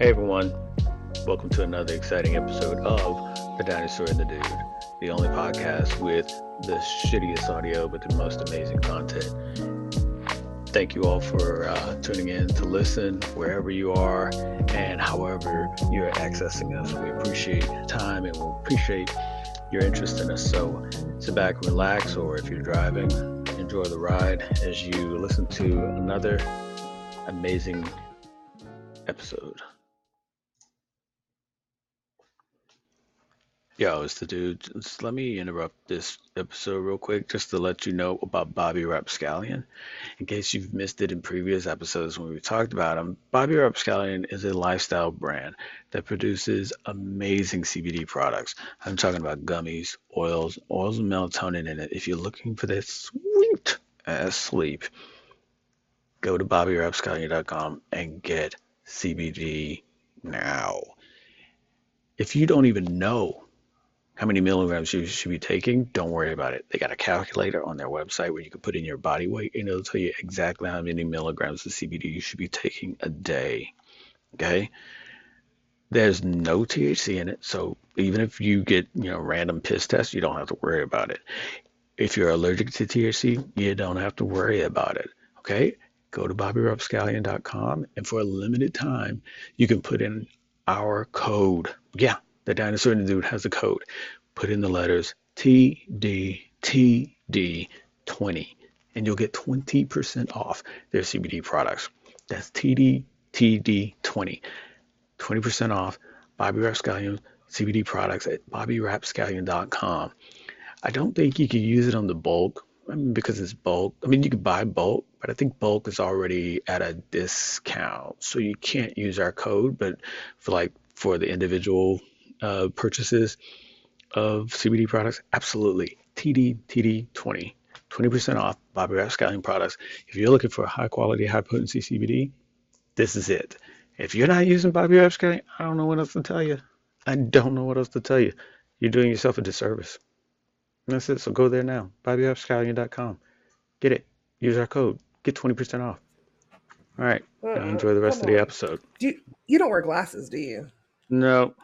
Hey everyone, welcome to another exciting episode of The Dinosaur and the Dude, the only podcast with the shittiest audio but the most amazing content. Thank you all for uh, tuning in to listen wherever you are and however you're accessing us. We appreciate your time and we appreciate your interest in us. So sit back relax, or if you're driving, enjoy the ride as you listen to another amazing episode. Yo, it's the dude. Just let me interrupt this episode real quick just to let you know about Bobby Rapscallion. In case you've missed it in previous episodes when we talked about him, Bobby Rapscallion is a lifestyle brand that produces amazing CBD products. I'm talking about gummies, oils, oils with melatonin in it. If you're looking for that sweet ass sleep, go to bobbyrapscallion.com and get CBD now. If you don't even know how many milligrams you should be taking, don't worry about it. They got a calculator on their website where you can put in your body weight and it'll tell you exactly how many milligrams of CBD you should be taking a day. Okay? There's no THC in it, so even if you get, you know, random piss tests, you don't have to worry about it. If you're allergic to THC, you don't have to worry about it. Okay? Go to bobbyrapscallion.com and for a limited time, you can put in our code. Yeah, the dinosaur dude has a code. Put in the letters TDTD20 and you'll get 20% off their CBD products. That's TDTD20. 20% off Bobby Rapscallion CBD products at bobbyrapscallion.com. I don't think you can use it on the bulk I mean, because it's bulk. I mean, you can buy bulk, but I think bulk is already at a discount. So you can't use our code, but for like for the individual uh, purchases of CBD products, absolutely. TD, TD20, 20% off Bobby Rapscallion products. If you're looking for high quality, high potency CBD, this is it. If you're not using Bobby Rapscallion, I don't know what else to tell you. I don't know what else to tell you. You're doing yourself a disservice. And that's it. So go there now. BobbyRapscallion.com. Get it. Use our code. Get 20% off. All right. Uh, enjoy the rest of the on. episode. Do you, you don't wear glasses, do you? No.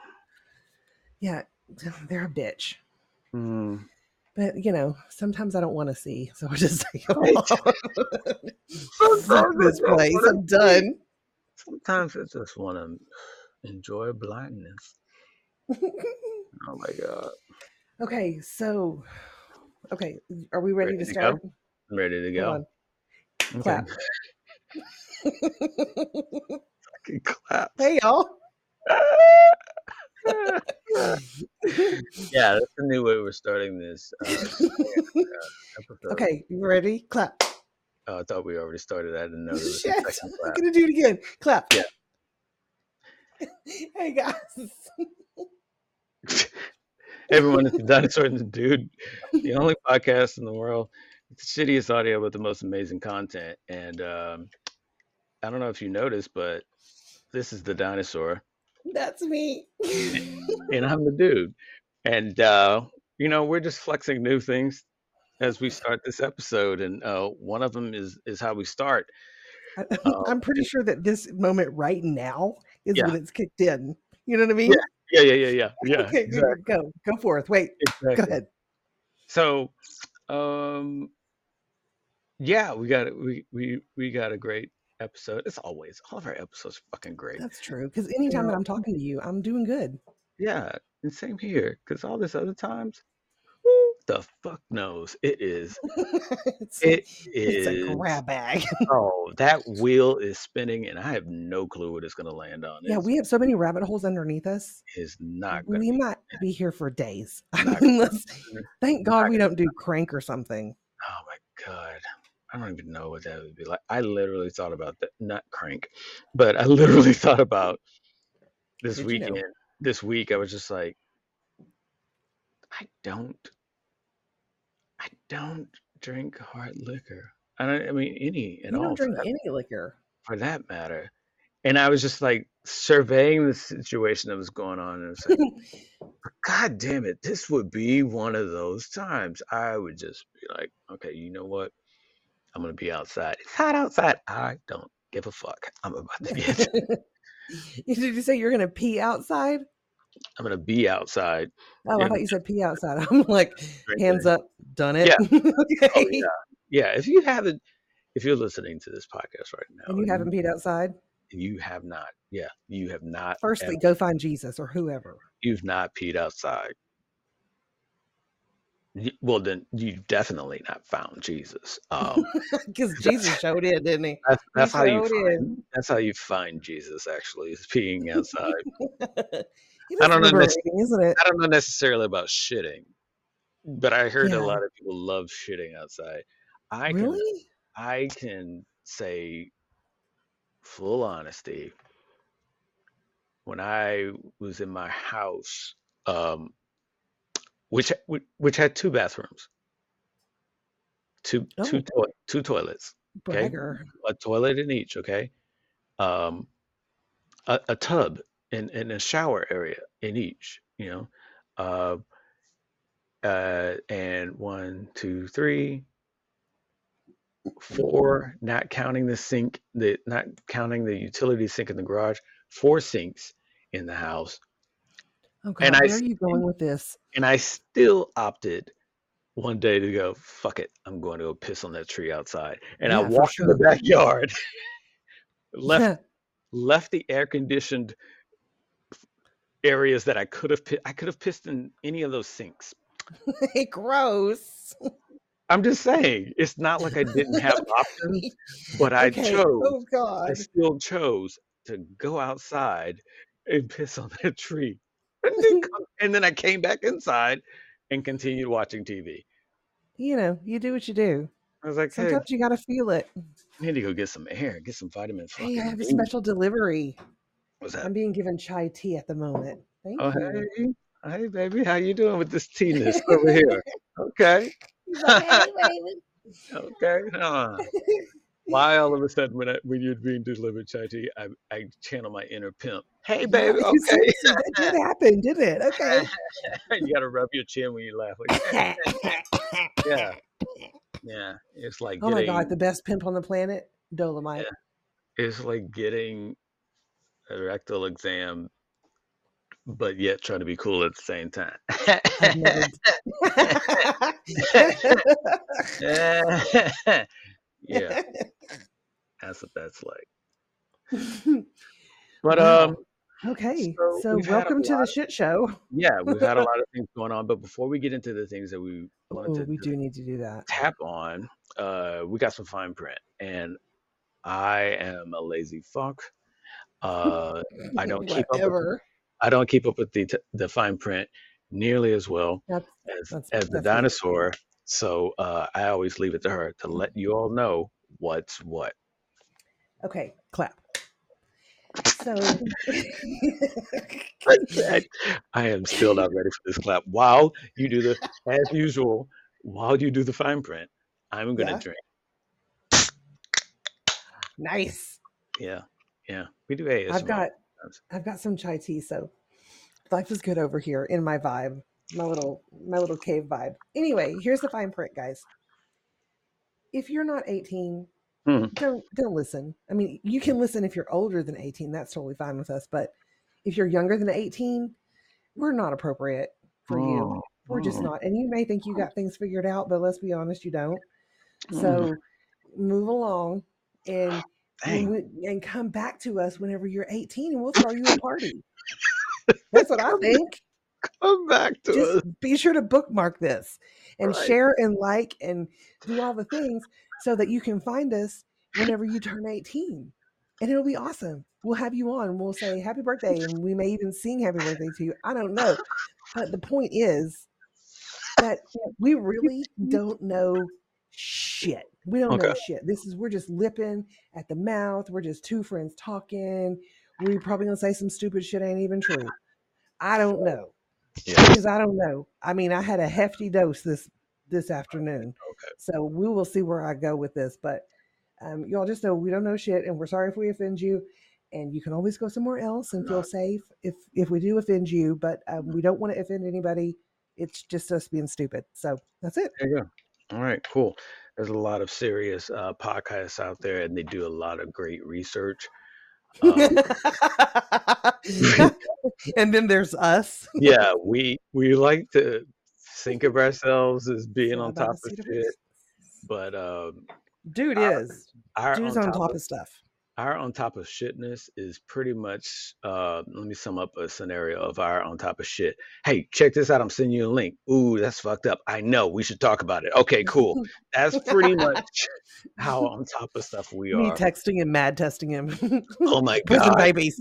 Yeah, they're a bitch. Hmm. But you know, sometimes I don't want to see, so I just take them. Fuck this place. I'm done. Sometimes I just want to enjoy blindness. Oh my God. Okay, so okay, are we ready, Ready to to start? I'm ready to go. Clap. Okay, clap. hey y'all. Yeah, that's the new way we're starting this. Uh. Okay, you ready? Clap. Oh, I thought we already started. I didn't know there was Shit. I'm gonna do it again. Clap. Yeah. hey guys. Everyone, it's the dinosaur and the dude, the only podcast in the world with the shittiest audio but the most amazing content. And um, I don't know if you noticed, but this is the dinosaur, That's me. and I'm the dude. And uh, you know, we're just flexing new things as we start this episode, and uh, one of them is is how we start. Um, I'm pretty sure that this moment right now is Yeah. when it's kicked in. You know what I mean? Yeah, yeah, yeah, yeah, yeah. okay, exactly, go go forth. Wait, go ahead. So, um, yeah, we got it. We we we got a great episode. As always, all of our episodes are fucking great. That's true. Because anytime know, that I'm talking to you, I'm doing good. Yeah, and same here. Because all this other times, who the fuck knows? It is. it's, It it's a grab bag. Oh, that wheel is spinning, and I have no clue what it's gonna land on. yeah, It's, we have so many rabbit holes underneath us. is not We might be here for days. Unless, thank God we don't do crank or something. Oh my god. I don't even know what that would be like. I literally thought about that, nut crank, but I literally thought about this Did you know? weekend. This week, I was just like, I don't, I don't drink hard liquor. I don't, I mean, any at You all don't drink that, any liquor. for that matter. And I was just like surveying the situation that was going on, and I was like, God damn it, this would be one of those times. I would just be like, okay, you know what? I'm gonna be outside. It's hot outside. I don't give a fuck. I'm about to get Did you say you're gonna pee outside? I'm gonna be outside. Oh, I thought you said pee outside. I'm like, Great hands thing. up, done it. Yeah. Oh, okay. Oh, yeah. Yeah. If you haven't, if you're listening to this podcast right now, And you haven't peed outside? you have not, yeah, you have not. Firstly, ever- go find Jesus or whoever. you've not peed outside. Well, then you definitely not found Jesus. Um, Because Jesus showed in, didn't he? that's that's how you find, that's how you find Jesus. Actually, is peeing outside. I don't know isn't it? I don't know necessarily about shitting, but I heard Yeah. a lot of people love shitting outside. I can Really? I can say full honesty when I was in my house, um, which which had two bathrooms, two two Oh. toi- two toilets, okay, Bragger. a toilet in each, okay, um, a, a tub and, and a shower area in each, you know, uh, uh, and one, two, three, four, not counting the sink, the not counting the utility sink in the garage, four sinks in the house, Oh God, and I where are you going with this? and I still opted one day to go, fuck it, I'm going to go piss on that tree outside, and I Yeah, for walked in the backyard, left Yeah. left the air conditioned areas that I could have I could have pissed in any of those sinks. Gross. I'm just saying, it's not like I didn't have options, but I Okay. Oh chose. Oh God! I still chose to go outside and piss on that tree. And then, come- and then I came back inside and continued watching TV. You know, you do what you do. I was like, hey, Sometimes you gotta feel it. I need to go get some air, get some vitamins. Hey, I have a special delivery. What's that? I'm being given chai tea at the moment. Thank Oh, you. hey, hey, baby, how you doing with this tea-ness over here? Okay, He's like, "Hey, baby." okay. huh. Why all of a sudden when I, when you're being delivered chai tea, I, I channel my inner pimp. Hey, baby, okay. that did happen, did it? Okay. you gotta rub your chin when you laugh. Like, yeah, yeah. It's like oh my God, the best pimp on the planet, Dolemite. it's like getting a rectal exam, but yet trying to be cool at the same time. Yeah, that's what that's like. But um, okay, So so, we've had a welcome to the of- shit show. yeah, we've had a lot of things going on. But before we get into the things that we Oh, wanted we to do need to do that. tap on, uh, we got some fine print, and I am a lazy fuck. Uh, I don't keep up. With, I don't keep up with the the fine print nearly as well That's, as That's- as the that's me. dinosaur. So uh, I always leave it to her to let you all know what's what. Okay, clap. So, I, I am still not ready for this clap. While you do the, as usual, while you do the fine print, I'm gonna Yeah. drink. nice. Yeah, yeah. We do ASMR. I've got. I've got some chai tea, so life is good over here in my vibe, my little my little cave vibe. Anyway, here's the fine print, guys. If you're not 18, Mhm. don't don't listen. I mean, you can listen if you're older than 18. That's totally fine with us. But if you're younger than 18, we're not appropriate for you. Oh, We're just oh. not. And you may think you got things figured out, but let's be honest, you don't. Mm. So move along and and, we, and come back to us whenever you're 18 and we'll throw you a party. That's what I think. Come back to us. Just be sure to bookmark this and Right. share and like and do all the things so that you can find us whenever you turn 18. And it'll be awesome. We'll have you on. We'll say happy birthday and we may even sing happy birthday to you. I don't know. But the point is that we really don't know shit. We don't know shit. This is we're just lipping at the mouth. We're just two friends talking. We're probably gonna say some stupid shit ain't even true. I don't know Yeah. because I don't know. I mean, I had a hefty dose this this afternoon, Okay. so we will see where I go with this. But um, y'all just know we don't know shit, and we're sorry if we offend you. And you can always go somewhere else and feel safe if if we do offend you. But um, we don't want to offend anybody. It's just us being stupid. So that's it. There you go. All right, cool. There's a lot of serious uh, podcasts out there, and they do a lot of great research. Um, and then there's us. yeah, we we like to think of ourselves as being on top of shit, but um, Dude our is. our Dude's on top top of stuff. Our on top of shitness is pretty much uh let me sum up a scenario of our on top of shit. Hey check this out i'm sending you a link. Ooh that's fucked up. I know we should talk about it. Okay cool. That's pretty much how on top of stuff we Me are. texting him, mad testing him. oh my god. babies.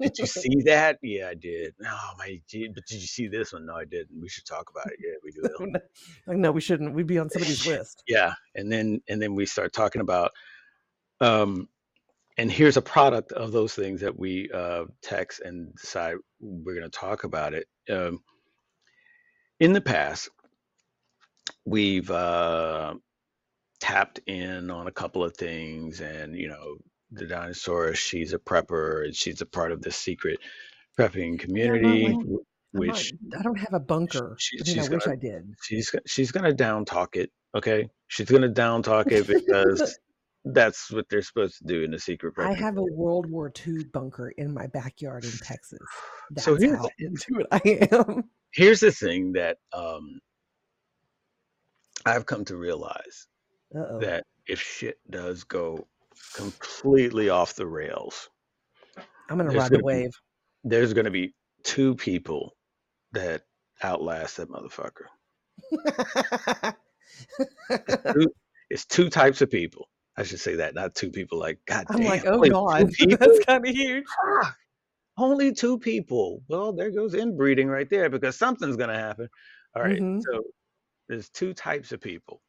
did you see that? Yeah i did. Oh my gee, but did you see this one? No i didn't. We should talk about it. Yeah we do like, no, we shouldn't. We'd be on somebody's list. yeah and then and then we start talking about um and here's a product of those things that we uh text and decide we're going to talk about it um in the past we've uh tapped in on a couple of things and you know the dinosaur she's a prepper and she's a part of the secret prepping Yeah, community like- w- I'm not- which I don't have a bunker. she- mean, I gonna- I did. she's she's gonna down talk it okay she's gonna down talk it because that's what they're supposed to do in a secret I have a World War II bunker in my backyard in Texas. That's So here's- how into it I am. here's the thing that um i've come to realize Uh-oh. that if shit does go completely off the rails I'm gonna ride the gonna be- wave. there's going to be two people that outlast that motherfucker two, it's two types of people i should say that not two people like god I'm damn, like, oh god, that's kind of huge. Fuck. Only two people. Well, there goes inbreeding right there because something's gonna happen. All right, Mhm. So there's two types of people.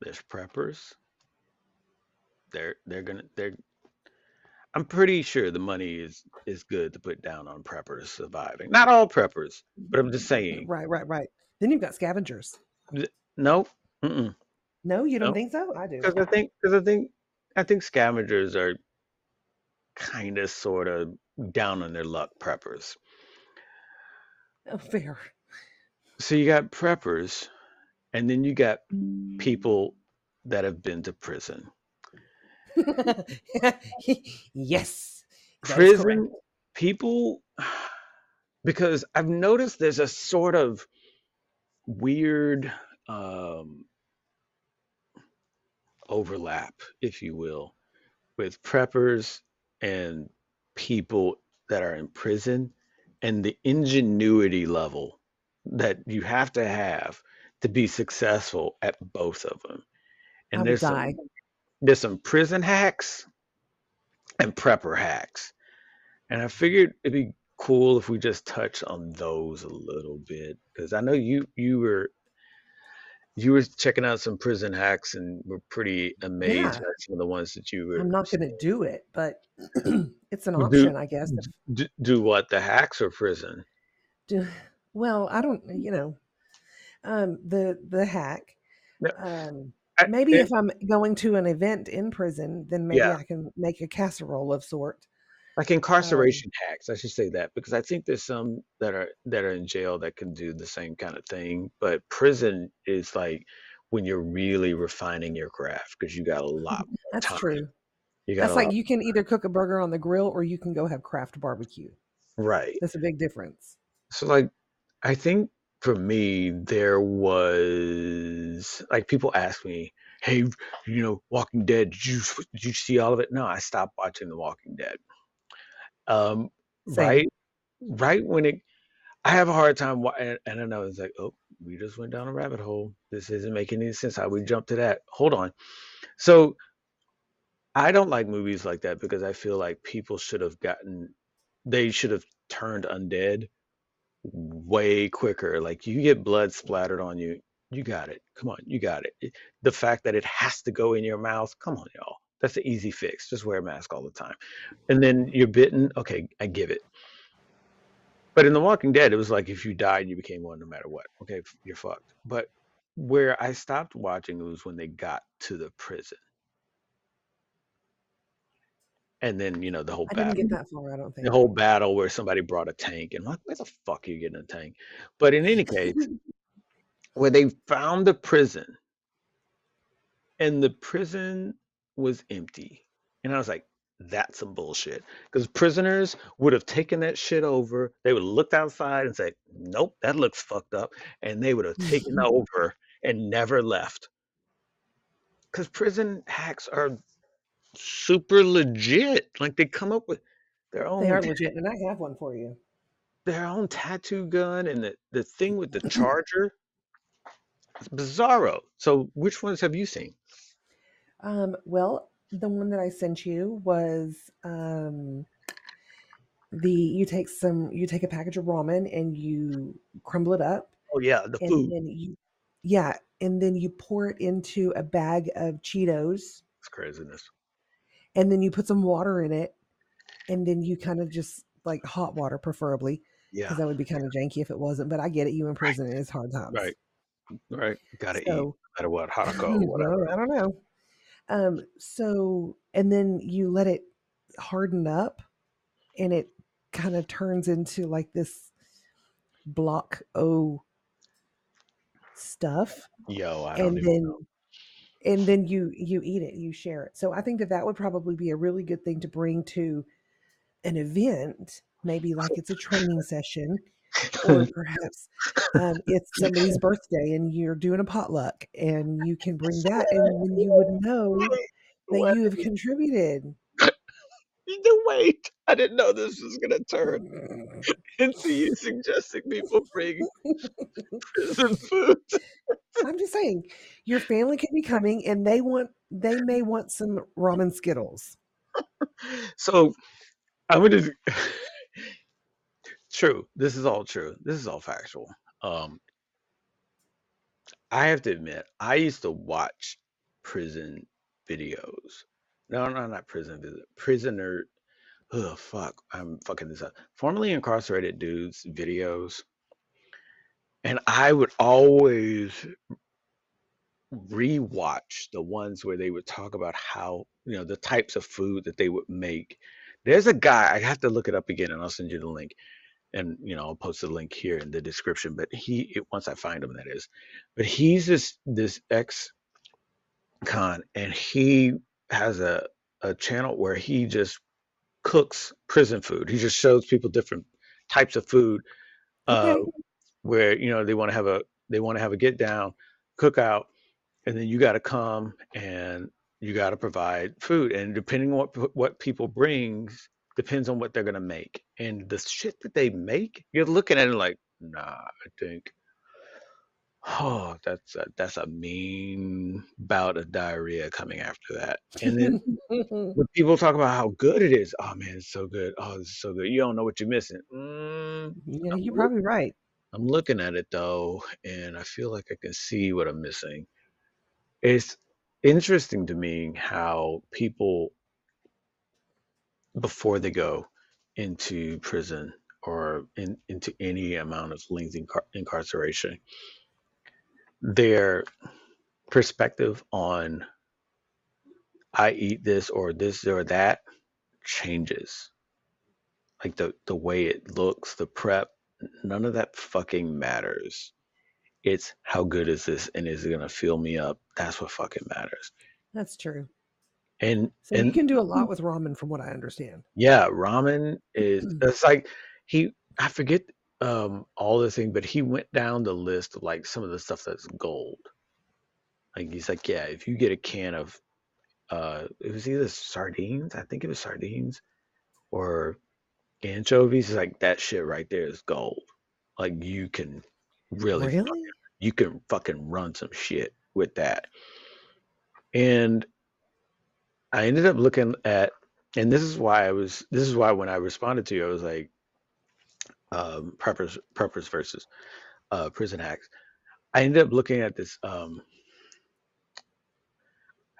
There's preppers. They're they're gonna they're I'm pretty sure the money is is good to put down on preppers surviving. Not all preppers, but I'm just saying. Right, right, right. Then you've got scavengers. No, mm No, you don't Nope. think so? I do. because I think because I think I think scavengers are kind of sort of down on their luck preppers. Oh, fair. So you got preppers, and then you got people that have been to prison. yes. that is correct. Prison people, because I've noticed there's a sort of weird um, overlap, if you will, with preppers and people that are in prison and the ingenuity level that you have to have to be successful at both of them. And there's some, die. there's some prison hacks and prepper hacks. And I figured it'd be cool if we just touch on those a little bit because I know you you were you were checking out some prison hacks and were pretty amazed Yeah. at some of the ones that you were I'm not going to do it, but it's an Well, do- option, I guess. do, do what the hacks or prison do- well, I don't, you know, um, the the hack. No, Um, I- maybe it- if I'm going to an event in prison, then maybe Yeah. I can make a casserole of sort. Like incarceration hacks i should say that because i think there's some that are that are in jail that can do the same kind of thing but prison is like when you're really refining your craft because you got a mm, lot That's time. true. you got That's like you can either cook a burger on the grill or you can go have craft barbecue. right That's a big difference. so like i think for me there was like people ask me hey you know walking dead did you did you see all of it no i stopped watching the walking dead um Same. right right when it i have a hard time and, and i know it's like oh we just went down a rabbit hole. This isn't making any sense how we jump to that. Hold on. So i don't like movies like that because i feel like people should have gotten they should have turned undead way quicker. Like you get blood splattered on you you got it. Come on you got It- the fact that it has to go in your mouth come on y'all that's an easy fix just wear a mask all the time. And then you're bitten? Okay i give it. But in the walking dead it was like if you died you became one no matter what okay you're fucked. But where i stopped watching it was when they got to the prison. And then you know the whole I battle didn't get that far, I don't think. the whole battle where somebody brought a tank and I'm like where the fuck are you getting a tank? But in any case where they found the prison and the prison was empty and i was like that's some bullshit. Because prisoners would have taken that shit over. They would have looked outside and said, "Nope, that looks fucked up," and they would have taken over and never left. Because prison hacks are super legit. Like they come up with their own. They are legit, and I have one for you. Their own tattoo gun and the the thing with the charger. It's bizarro. So, which ones have you seen? Um, well, the one that I sent you was um, the you take some you take a package of ramen and you crumble it up. Oh yeah, the and food. then you yeah, and then you pour it into a bag of Cheetos. It's craziness. And then you put some water in it, and then you kind of just like hot water, preferably. Yeah. Because that would be kind of janky if it wasn't. But I get it. You in prison, right. it's hard times. Right. Right. Gotta so, eat no matter what, hot or cold, whatever. I don't know. Um, so and then you let it harden up and it kind of turns into like this block O stuff. Yo, I and then know. and then you you eat it, you share it. So I think that that would probably be a really good thing to bring to an event, maybe like it's a training session or perhaps um, it's somebody's birthday and you're doing a potluck and you can bring that and then you would know that you have contributed. Wait i didn't know this was going to turn into you suggesting people bring prison food. I'm just saying your family can be coming and they want they may want some ramen skittles. So i'm going to True. This is all true. This is all factual. Um, I have to admit, I used to watch prison videos. No, no, not prison visit. Prisoner. Oh fuck, I'm fucking this up. Formerly incarcerated dudes videos, and I would always rewatch the ones where they would talk about how you know the types of food that they would make. There's a guy I have to look it up again, and I'll send you the link and you know I'll post a link here in the description. But he it, once I find him, that is. But he's this this ex con, and he has a a channel where he just cooks prison food. He just shows people different types of food, uh, okay. where you know they want to have a they want to have a get down, cook out, and then you got to come and you got to provide food. And depending on what what people brings, depends on what they're gonna make. And the shit that they make, you're looking at it like, nah, I think, oh, that's a, that's a mean bout of diarrhea coming after that. And then when people talk about how good it is, oh man, it's so good. Oh, it's so good. You don't know what you're missing. Mm, yeah, you're probably right. I'm looking at it though, and I feel like I can see what I'm missing. It's interesting to me how people before they go into prison or in, into any amount of length incar- incarceration, their perspective on I eat this or this or that changes. Like the, the way it looks, the prep, none of that fucking matters. It's how good is this and is it gonna fill me up? That's what fucking matters. That's true. And so and you can do a lot with ramen, from what I understand. Yeah, ramen is mm. it's like he I forget um all the thing, but he went down the list of like some of the stuff that's gold. Like he's like, yeah, if you get a can of uh it was either sardines, I think it was sardines, or anchovies, like that shit right there is gold. Like you can really, really? You can fucking run some shit with that. And I ended up looking at, and this is why I was, this is why when I responded to you, I was like, um, preppers, preppers versus uh, prison hacks. I ended up looking at this. Um,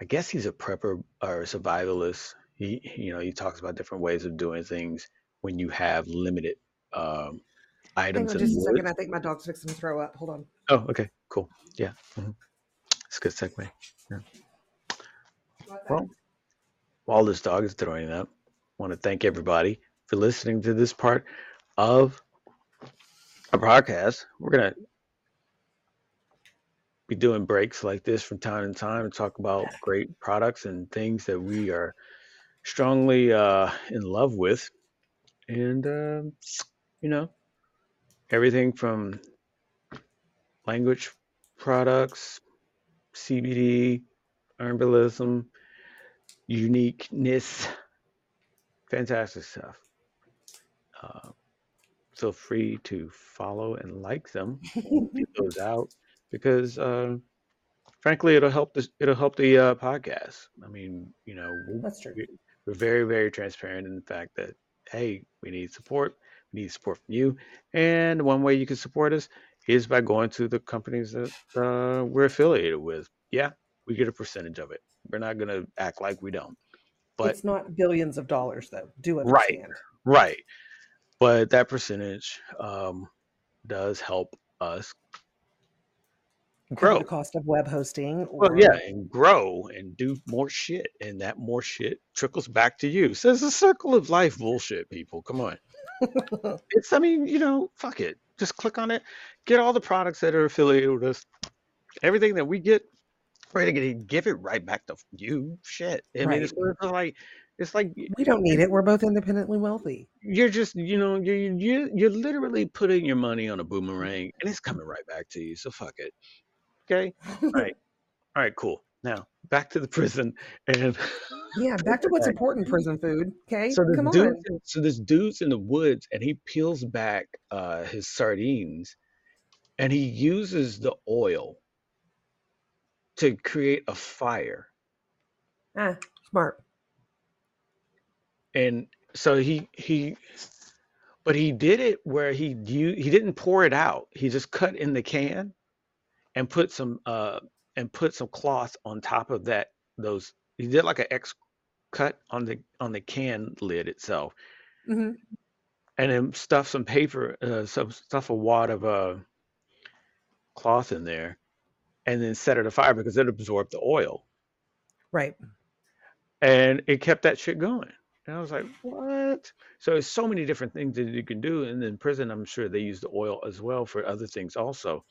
I guess he's a prepper or a survivalist. He, you know, he talks about different ways of doing things when you have limited um, items. Hang on just a second. I think my dog's fixing to throw up. Hold on. Oh, okay, cool. Yeah, mm-hmm. it's a good segue. Yeah. Well, while this dog is throwing up, I want to thank everybody for listening to this part of our podcast. We're going to be doing breaks like this from time to time and talk about great products and things that we are strongly uh, in love with, and uh, you know, everything from language products, CBD, herbalism, uniqueness, fantastic stuff. Uh, feel free to follow and like them, get those out because. Uh, frankly, it'll help this. It'll help the uh, podcast. I mean, you know, That's true. we- we're very, very transparent in the fact that hey, we need support. We need support from you, and one way you can support us is by going to the companies that uh, we're affiliated with. Yeah, we get a percentage of it. We're not gonna act like we don't. But it's not billions of dollars though. Do it Right. right, but that percentage um, does help us grow. the cost of web hosting. Or, Well, yeah, and grow and do more shit, and that more shit trickles back to you. So it's a circle of life bullshit, people. Come on. It's, I mean, you know, fuck it. Just click on it, get all the products that are affiliated with us. Everything that we get, we're gonna give it right back to you. Shit. I mean, it's, it's like, it's like we don't need it. We're both independently wealthy. you're just, you know, you're you you're literally putting your money on a boomerang, and it's coming right back to you. So fuck it. Okay. Right. All right. Cool. Now back to the prison and. Yeah, back to what's important prison food. Okay, So this come dude, on. so this dude's in the woods, and he peels back uh, his sardines, and he uses the oil to create a fire. Ah, smart. And so he he, but he did it where he he didn't pour it out. He just cut in the can and put some uh and put some cloth on top of that. Those he did like an X cut on the on the can lid itself. hmm and then stuff some paper, uh, some stuff a wad of uh, cloth in there, and then set it afire because it absorbed the oil, Right. and it kept that shit going. And I was like, what? So there's so many different things that you can do, and in prison, I'm sure they use the oil as well for other things also.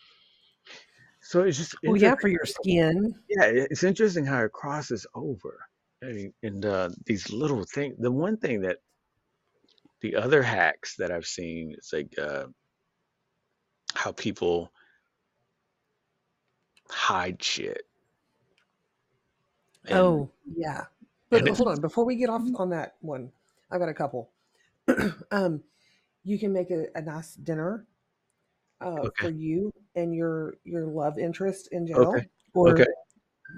So it's just Well, yeah, for your skin. yeah, it's interesting how it crosses over. And uh, these little things. The one thing that the other hacks that I've seen is like uh, how people hide shit. And- oh, yeah. But hold on, before we get off on that one, I got a couple. um, you can make a, a nice dinner uh, Okay. for you and your your love interest in jail, Okay. or Okay.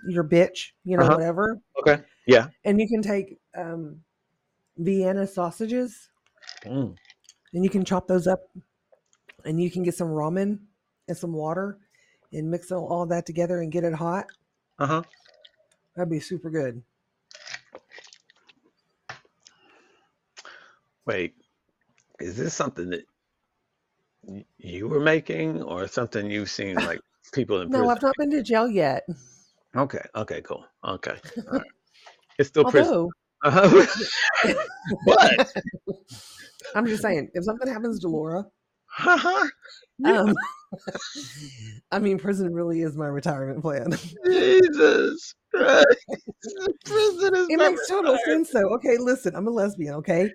your bitch, you know, Uh-huh. whatever. okay, yeah, And you can take um, Vienna sausages Mm. and you can chop those up, and you can get some ramen and some water, and mix all, that together and get it hot. uh huh. That'd be super good. Wait, is this something that you were making, or something you've seen like people in No, prison? I've not been to jail yet. Okay, okay, cool. Okay, all right. It's still prison. Uh-huh. but I'm just saying, if something happens to Laura, uh-huh. Um, I mean, prison really is my retirement plan. Jesus Christ. Prison is It my makes total retirement. sense, though. Okay, listen, I'm a lesbian. Okay,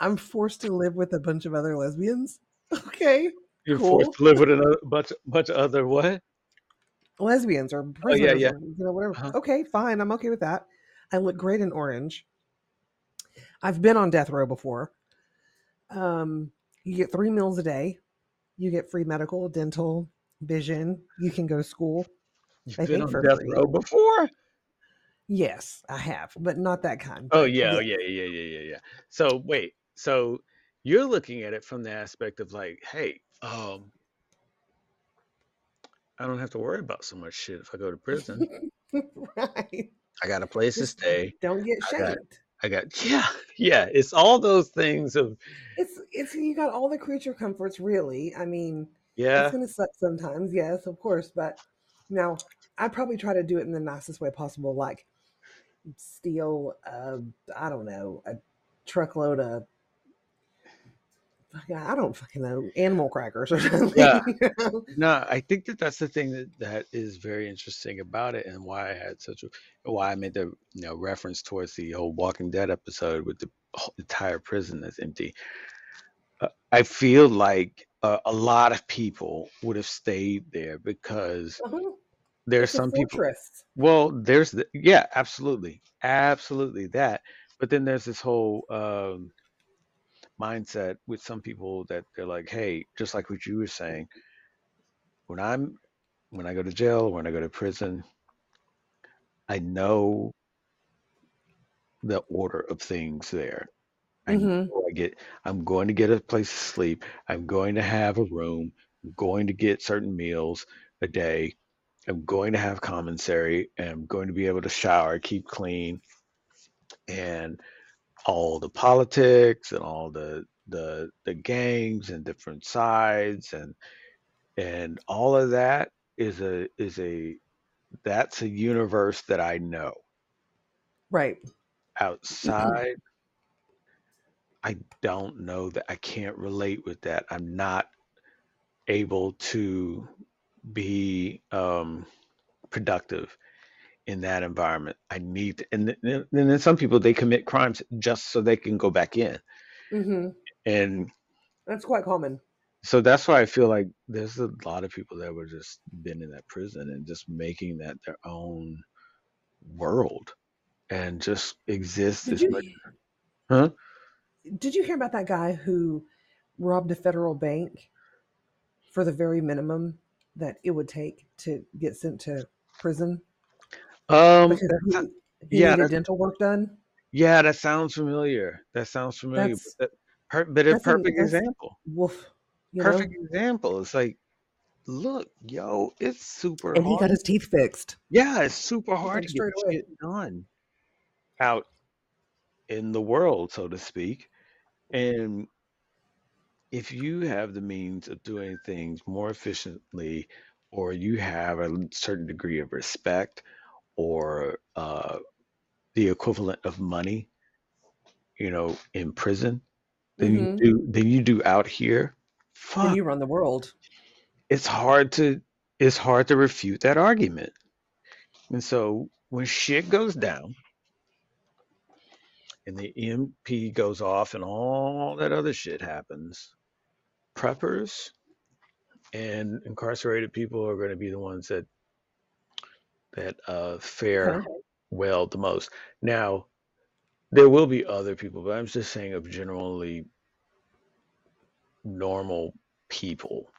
I'm forced to live with a bunch of other lesbians. Okay, You're cool. forced to live with a bunch, bunch of other what? lesbians or Oh, yeah, yeah. or, you know, whatever. Uh-huh. Okay, fine. I'm okay with that. I look great in orange. I've been on death row before. Um, you get three meals a day. You get free medical, dental, vision. You can go to school. You've I been on death free. row before? Yes, I have, but not that kind. Oh but yeah, oh, yeah. yeah, yeah, yeah, yeah, yeah. So wait, so you're looking at it from the aspect of like, hey, um, I don't have to worry about so much shit if I go to prison. right. I got a place to stay. don't get shanked. I got yeah, yeah. It's all those things of It's it's you got all the creature comforts. Really, I mean, yeah, it's gonna suck sometimes. Yes, of course, but now I'd probably try to do it in the nicest way possible. Like steal, uh, I don't know, a truckload of I don't fucking know. Animal crackers or something. Yeah. you know? No, I think that that's the thing that that is very interesting about it, and why I had such a why I made the you know reference towards the whole Walking Dead episode with the whole entire prison that's empty. Uh, I feel like uh, a lot of people would have stayed there because Uh-huh. there's some people. Well, there's the, yeah, absolutely, absolutely that. But then there's this whole um, mindset with some people that they're like, hey, just like what you were saying, when I'm when I go to jail, when I go to prison, I know the order of things there. I hmm know I get I'm going to get a place to sleep. I'm going to have a room. I'm going to get certain meals a day. I'm going to have commissary and I'm going to be able to shower, keep clean, and all the politics and all the the the gangs and different sides and and all of that is a is a that's a universe that I know. Right. Outside, I don't know that I can't relate with that. I'm not able to be um, productive in that environment. I need, and then, and then some people they commit crimes just so they can go back in, hmm and That's quite common. so that's why I feel like there's a lot of people that were just been in that prison and just making that their own world and just exist Did as you much. Huh? did you hear about that guy who robbed a federal bank for the very minimum that it would take to get sent to prison Um, he, he yeah, that, dental work done? yeah, that sounds familiar. That sounds familiar. But That's that, but a perfect example. woof, Perfect know. example. It's like, look, yo, it's super And he got his teeth fixed Yeah, it's super hard to get straight away. shit done out in the world, so to speak. And if you have the means of doing things more efficiently, or you have a certain degree of respect, or uh, the equivalent of money, you know, in prison, than you hmm do than you do out here, Then fuck, you run the world. it's hard to it's hard to refute that argument. And so when shit goes down and the EMP goes off and all that other shit happens, preppers and incarcerated people are going to be the ones that that uh, fare Okay. well the most. Now, there will be other people, but I'm just saying of generally normal people.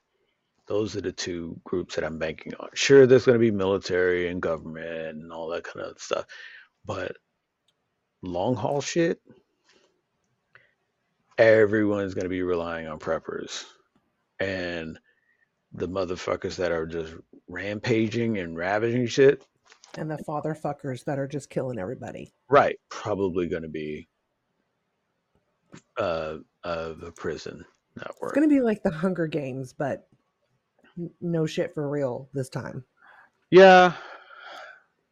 Those are the two groups that I'm banking on. Sure, there's going to be military and government and all that kind of stuff, but long haul shit, everyone's going to be relying on preppers. And the motherfuckers that are just rampaging and ravaging shit, And the father fuckers that are just killing everybody. right, probably going to be uh, uh, the prison network. It's gonna be like the Hunger Games, but no shit for real this time. Yeah,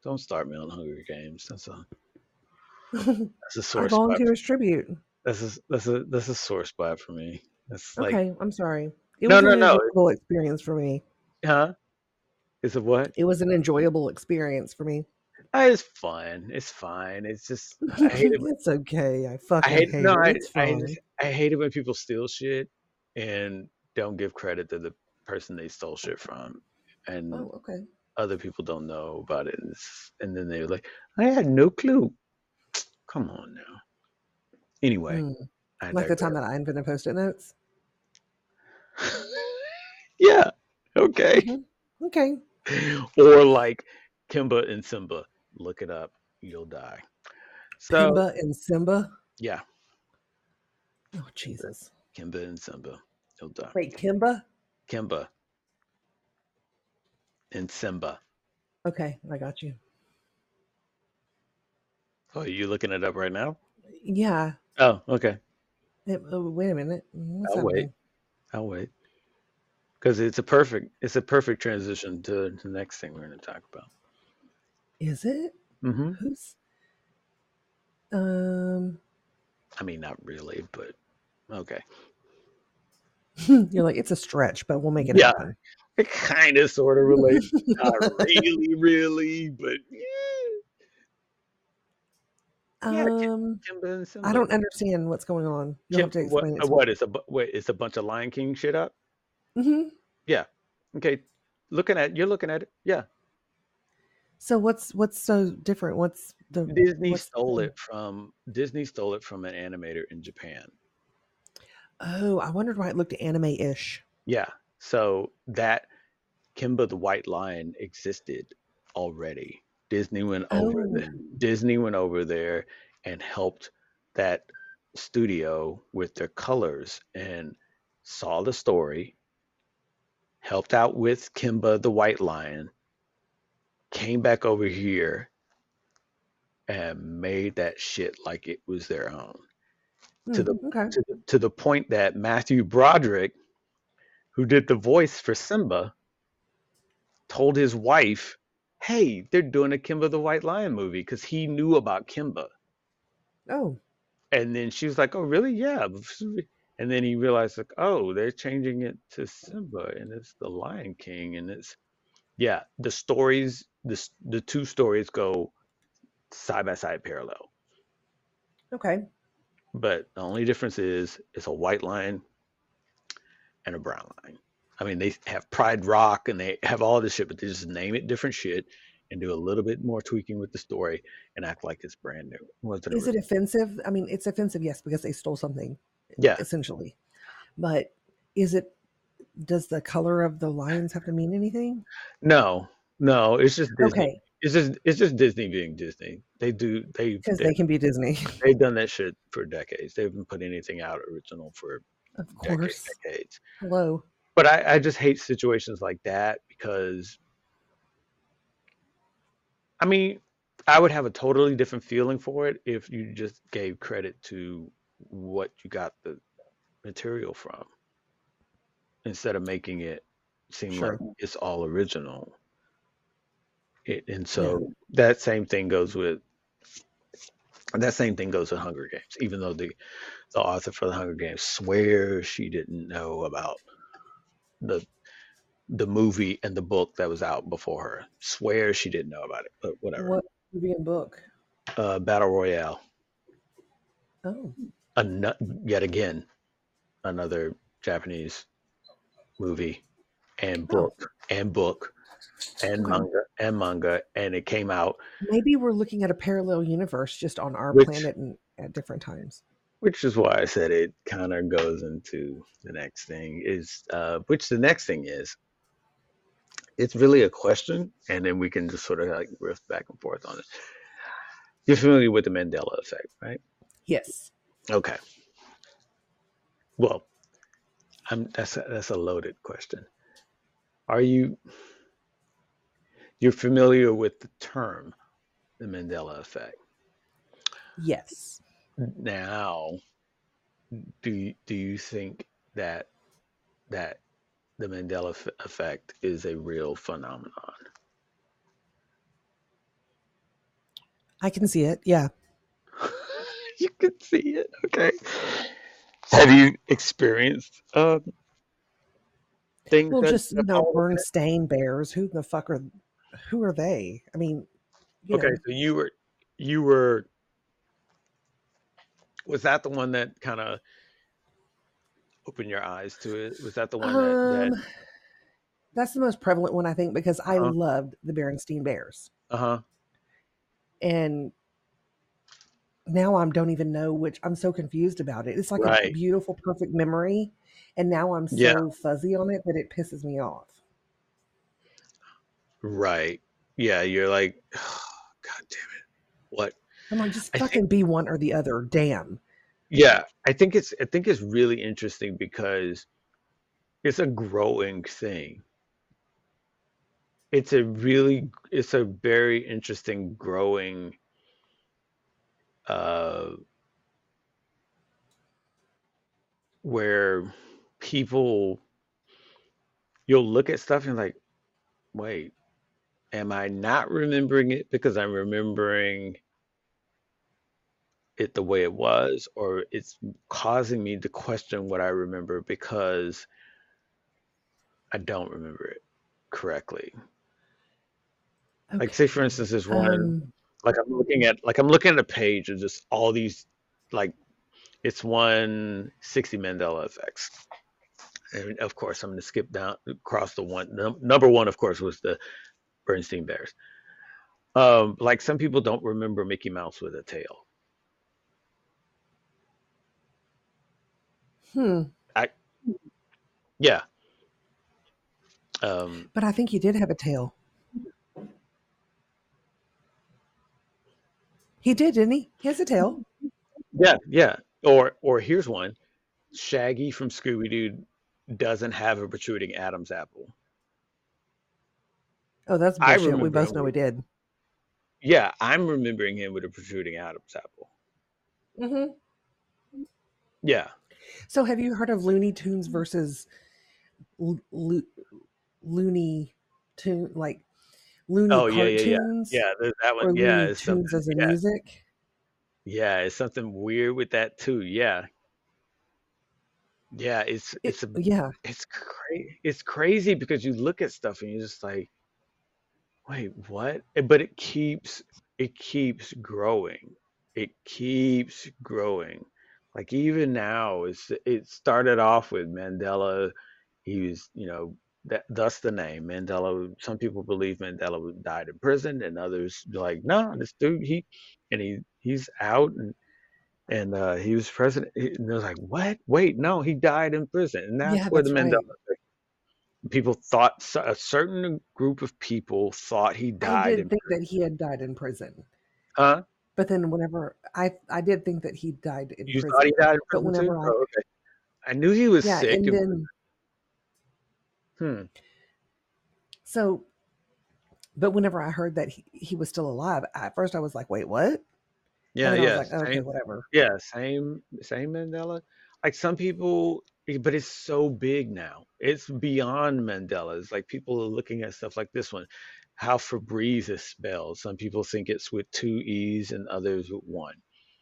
don't start me on Hunger Games. That's a that's a I sore spot. volunteer as tribute. That's a that's a that's a sore spot for me. That's like Okay, I'm sorry. It no was no an no. experience for me. Huh? Is it what? It was an enjoyable experience for me. Uh, It's fun. It's fine. It's just I hate it. it's okay. I I fucking hate hate no. it. I It's I fine. just I hate it when people steal shit and don't give credit to the person they stole shit from, and Oh, okay. other people don't know about it, and, and then they're like, I had no clue. Come on now. Anyway, Mm. I Like the time that I invented post-it notes. yeah. Okay. hmm Okay. or like Kimba and Simba. Look it up. You'll die. So Pimba and Simba. yeah, Oh Jesus. Kimba and Simba. You'll die. Wait, Kimba? Kimba and Simba. Okay, I got you. Oh, are you looking it up right now? Yeah. Oh, okay. It- oh, wait a minute. What's I'll wait. I'll wait. Because it's a perfect it's a perfect transition to the next thing we're going to talk about. Is it? hmm Who's um I mean, not really, but okay. You're like, it's a stretch, but we'll make it Yeah, happen. it kind of sort of relates. Not really, really, but yeah, yeah. Um, Kimba I don't understand what's going on. Kim, have to what? it uh, to. What is a wait? It's a bunch of Lion King shit up. Hmm Yeah. Okay. Looking at you're looking at it. Yeah. So what's what's so different? What's the Disney what's stole thing? it from Disney stole it from an animator in Japan. Oh, I wondered why it looked anime-ish. Yeah. So that Kimba the White Lion existed already. Disney went over the Oh, Disney went over there and helped that studio with their colors and saw the story, helped out with Kimba the White Lion, came back over here and made that shit like it was their own. To hmm, the okay. to the, to the point that Matthew Broderick, who did the voice for Simba, told his wife, "Hey, they're doing a Kimba the White Lion movie because he knew about Kimba." Oh, And then she was like, "Oh, really? Yeah." And then he realized, like, "Oh, they're changing it to Simba, and it's the Lion King, and it's yeah." The stories, the the two stories go side by side, parallel. okay. But the only difference is it's a white line and a brown line I mean, they have Pride Rock and they have all this shit, but they just name it different shit and do a little bit more tweaking with the story and act like it's brand new. It Is it offensive? I mean, it's offensive, yes, because they stole something, Yeah. essentially. But is it? Does the color of the lions have to mean anything? No, no, it's just Disney. Okay, It's just it's just Disney being Disney. They do they because they they can be Disney, they've done that shit for decades. They haven't put anything out original for of decades, course. decades. Hello. But I, I just hate situations like that because I mean, I would have a totally different feeling for it if you just gave credit to what you got the material from instead of making it seem like it's all original. It, and Yeah. so that same thing goes with that same thing goes with Hunger Games. Even though the the author for the Hunger Games swears she didn't know about the the movie and the book that was out before her. Swears she didn't know about it, but whatever. What movie and book? Uh, Battle Royale, Oh, Ano- yet again, another Japanese movie and book and book and manga and manga, and it came out, Maybe we're looking at a parallel universe just on our which planet and at different times. which is why I said it kind of goes into the next thing is uh, which the next thing is it's really a question, and then we can just sort of like riff back and forth on it. You're familiar with the Mandela effect, right? Yes. Okay. Well, I'm that's a, that's a loaded question. Are you you're familiar with the term the Mandela effect? Yes. Now, do do you think that that the Mandela effect is a real phenomenon? I can see it. Yeah. you can see it. Okay. Have you experienced uh, things Well, that, just, you know, fall within it? Bernstein bears. Who the fuck are who are they? I mean, Okay, know, so you were you were was that the one that kind of opened your eyes to it? Was that the one that that um that's the most prevalent one I think because I uh loved the Berenstein Bears. uh-huh And now I don't even know which I'm so confused about it. It's like a beautiful, perfect memory. And now I'm yeah so fuzzy on it that it pisses me off. right yeah you're like god damn it what I'm like, just I think fucking be one or the other. Damn. yeah I think it's I think it's really interesting because it's a growing thing. It's a really it's a very interesting growing uh where people you'll look at stuff and like wait am I not remembering it because I'm remembering it the way it was, or it's causing me to question what I remember because I don't remember it correctly. Like, say for instance, there's one Um, like I'm looking at like I'm looking at a page of just all these like it's one 60 Mandela effects. And of course, I'm going to skip down across the one. Num- number one, of course, was the Bernstein Bears. Um, like some people don't remember Mickey Mouse with a tail. hmm. I yeah. Um, But I think he did have a tail. He did, didn't he? He has a tail. yeah, yeah. Or or here's one. Shaggy from Scooby Doo doesn't have a protruding Adam's apple. Oh, that's bullshit. We both know he with did. yeah. I'm remembering him with a protruding Adam's apple. Mm hmm Yeah. So, have you heard of Looney Tunes versus Lo- Lo- Looney Tune, like Looney Oh yeah, yeah, yeah, cartoons yeah. There's that or one. Yeah, Looney it's Tunes something. as in Yeah, music? yeah. It's something weird with that too. Yeah, yeah. It's It, it's a yeah, it's crazy. It's crazy because you look at stuff and you're just like, wait, what? Eh, But it keeps it keeps growing. It keeps growing. Like even now, it's it started off with Mandela. He was, you know, that thus the name Mandela. Some people believe Mandela died in prison, and others like, no, this dude he and he he's out and and uh, he was president. And they're like, what? Wait, no, he died in prison, and that's yeah, where the that's Mandela right. people thought a certain group of people thought he died. I did in think that he had died in prison, huh? but then whenever I I did think that he died in You thought he died in but prison too? whenever I Oh, okay. I knew he was yeah, sick. and And, then hmm. so but whenever I heard that he, he was still alive, at first I was like, wait, what? Yeah, I was yeah. like, okay, whatever. Yeah, same. Same Mandela. Like some people, eh, but it's so big now. It's beyond Mandela. It's like people are looking at stuff like this one. How Febreze is spelled. Some people think it's with two e's and others with one.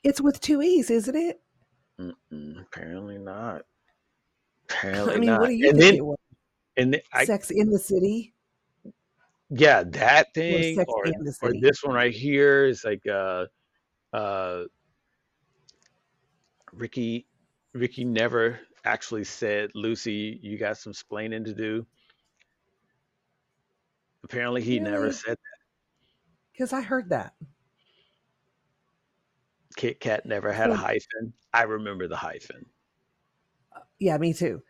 It's with two E's, isn't it? Mm-mm, apparently not. I Apparently mean, what not. do you And think then, it was? And I, Sex in the City yeah, that thing, Sex or or this one right here is like uh uh Ricky Ricky never actually said, Lucy, you got some splaining to do. Apparently he never said that. Because I heard that. that. Kit Kat never had a hyphen. I remember the hyphen. yeah, me too.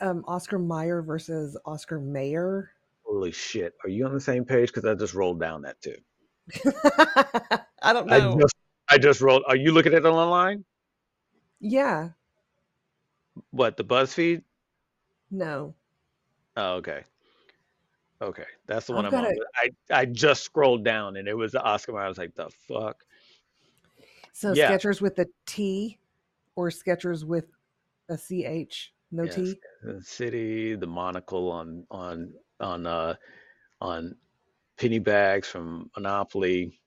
Um, Oscar Mayer versus Oscar Mayer. Holy shit. Are you on the same page? Because I just rolled down that too. I don't I know. just I just rolled. Are you looking at it online? Yeah, What, the BuzzFeed? no. Oh, okay. Okay. That's the one I've I'm got on. I I just scrolled down and it was the Oscar Mayer. I was like, the fuck? so Yeah. Skechers with a T or Skechers with a CH, no Yes. The city, the monocle on on on uh on penny bags from Monopoly.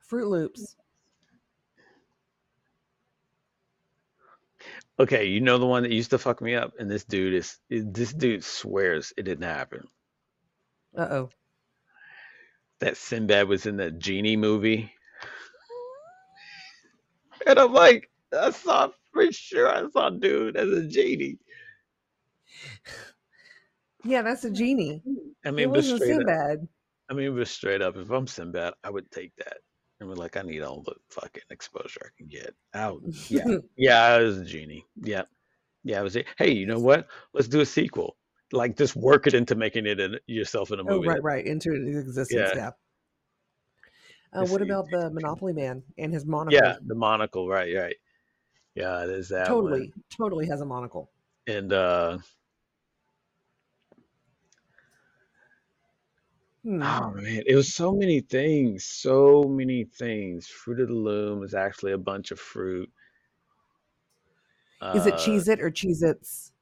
Fruit Loops. Okay, you know the one that used to fuck me up, and this dude is this dude swears it didn't happen. Uh oh. That Sinbad was in that genie movie, and I'm like, I saw for sure I saw dude as a genie. Yeah, that's a genie. I It mean, but wasn't straight up. I mean, but straight up, if I'm Sinbad, I would take that. And we're like, I need all the fucking exposure I can get. Out. Yeah. Yeah, I was a genie. Yeah. Yeah, I was. Hey, you know what? Let's do a sequel. Like, just work it into making it in, yourself in a oh, movie. right, That, right. Into existence. yeah. Yeah. Uh, what about the Monopoly Man and his monocle? Yeah, the monocle. Right, right. Yeah, there's that one. Totally, totally has a monocle. And uh Hmm. oh man, it was so many things. So many things. Fruit of the Loom is actually a bunch of fruit. Is it Uh Cheez It or Cheez Its?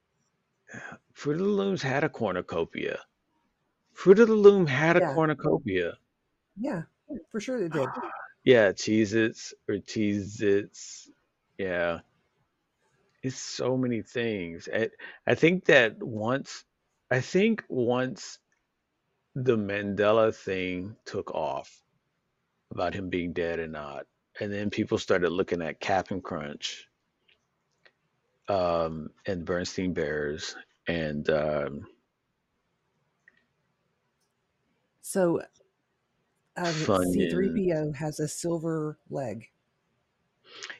Fruit of the Looms had a cornucopia. Fruit of the Loom had a Yeah. cornucopia. Yeah, for sure it did. Yeah, Cheez-Its or Cheez-Its. Yeah, it's so many things. I, I think that once, I think once the Mandela thing took off about him being dead or not, and then people started looking at Cap'n Crunch um, and Bernstein Bears and um, So um, C3PO has a silver leg.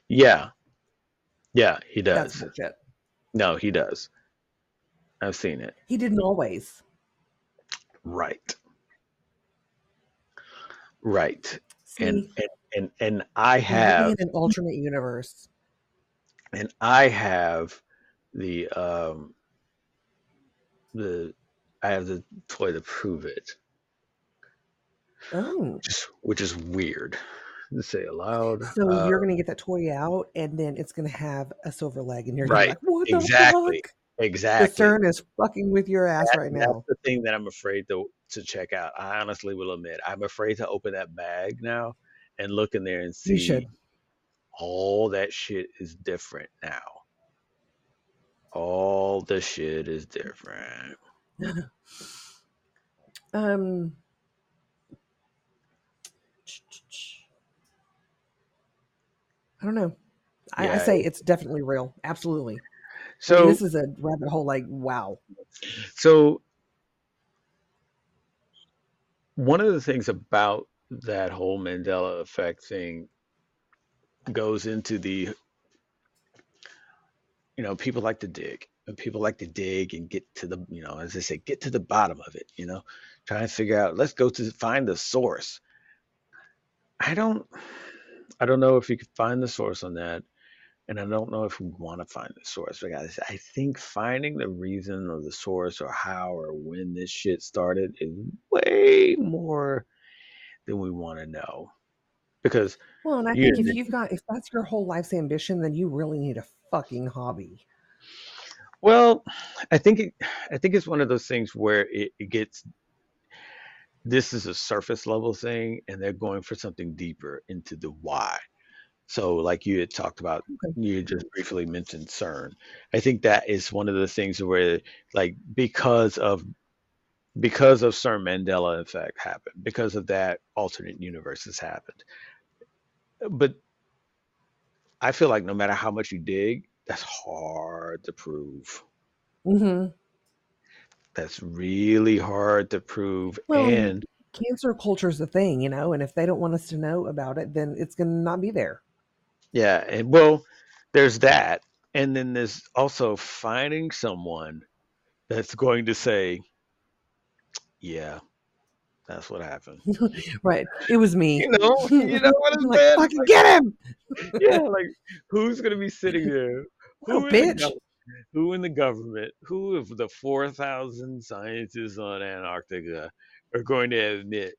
Yeah, yeah, he That's does. bullshit. No, he does. I've seen it. He didn't always. Right, right. And See, and and, and I maybe have in an alternate universe. and I have the um the I have the toy to prove it, Oh, which is, which is weird to say aloud. so Uh, you're gonna get that toy out, and then it's gonna have a silver leg, and you're right, like, "What the exactly, fuck?" The exactly. CERN is fucking with your ass That right that's now. the thing that I'm afraid to to check out. I honestly will admit, I'm afraid to open that bag now and look in there and see all that shit is different now. All the shit is different. um, I don't know. I, I say it's definitely real. Absolutely. I mean, So this is a rabbit hole. Like, wow. so one of the things about that whole Mandela effect thing goes into the, you know, people like to dig and people like to dig and get to the, you know, as they say, get to the bottom of it, you know, try and figure out, let's go to find the source. I don't, I don't know if you could find the source on that. And I don't know if we want to find the source because I think finding the reason or the source or how or when this shit started is way more than we want to know. Because Well, and I think if you've got if that's your whole life's ambition, then you really need a fucking hobby. well, I think it, I think it's one of those things where it, it gets this is a surface level thing, and they're going for something deeper into the why. So, like you had talked about, Okay. you just briefly mentioned CERN. I think that is one of the things where, like, because of because of CERN Mandela effect happened, because of that, alternate universes happened. But I feel like no matter how much you dig, that's hard to prove. hmm That's really hard to prove. Well, and cancer culture is a thing, you know, and if they don't want us to know about it, then it's gonna not be there. yeah, and well, there's that. And then there's also finding someone that's going to say, yeah, that's what happened. right. It was me. You know, you know what I'm like, saying? Fucking get him. yeah, like who's gonna be sitting there? Oh, Who the bitch. Who in the government? Who of the four thousand scientists on Antarctica are going to admit,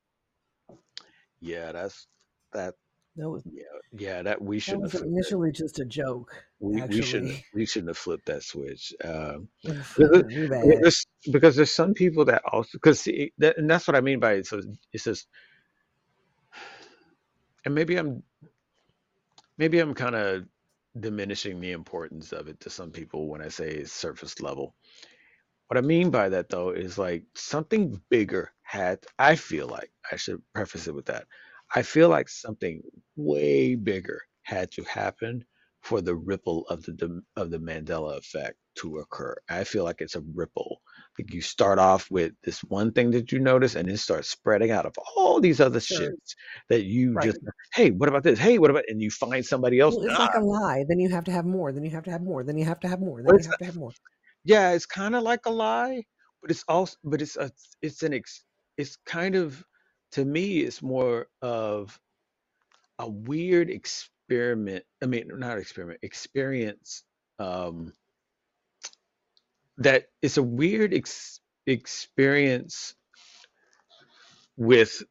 yeah, that's that, That was yeah, yeah, that we shouldn't have was flipped that. initially just a joke, We we shouldn't we shouldn't have flipped that switch. Um, Ugh, because we there- bad. there's because there's some people that also because that, and that's what I mean by it. So it says, and maybe I'm maybe I'm kind of diminishing the importance of it to some people when I say surface level. What I mean by that though is like something bigger had, I feel like, I should preface it with that. I feel like something way bigger had to happen for the ripple of the of the Mandela effect to occur. I feel like it's a ripple. Like you start off with this one thing that you notice and then start spreading out of all these other Sure. shits that you Right. just, hey, what about this? Hey, what about, and you find somebody else. Well, it's "Ah, like a lie. Then you have to have more. Then you have to have more. Then you have to have more. Then you have to have more. yeah, it's kind of like a lie, but it's also, but it's a, it's an ex, it's kind of, to me, it's more of a weird experiment. I mean, not experiment, experience. Um, that it's a weird ex, experience with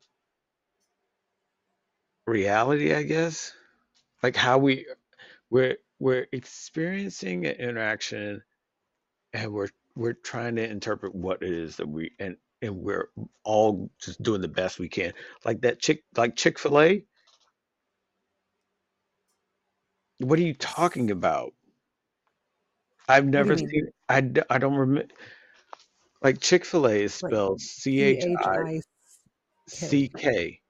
reality, I guess. Like how we, we're, we're experiencing an interaction and we're we're trying to interpret what it is that we and and we're all just doing the best we can. Like that chick, like Chick Fil A. What are you talking about? I've What do you never seen. I d- I don't remember. Like Chick Fil A is Like spelled C H I C K. K.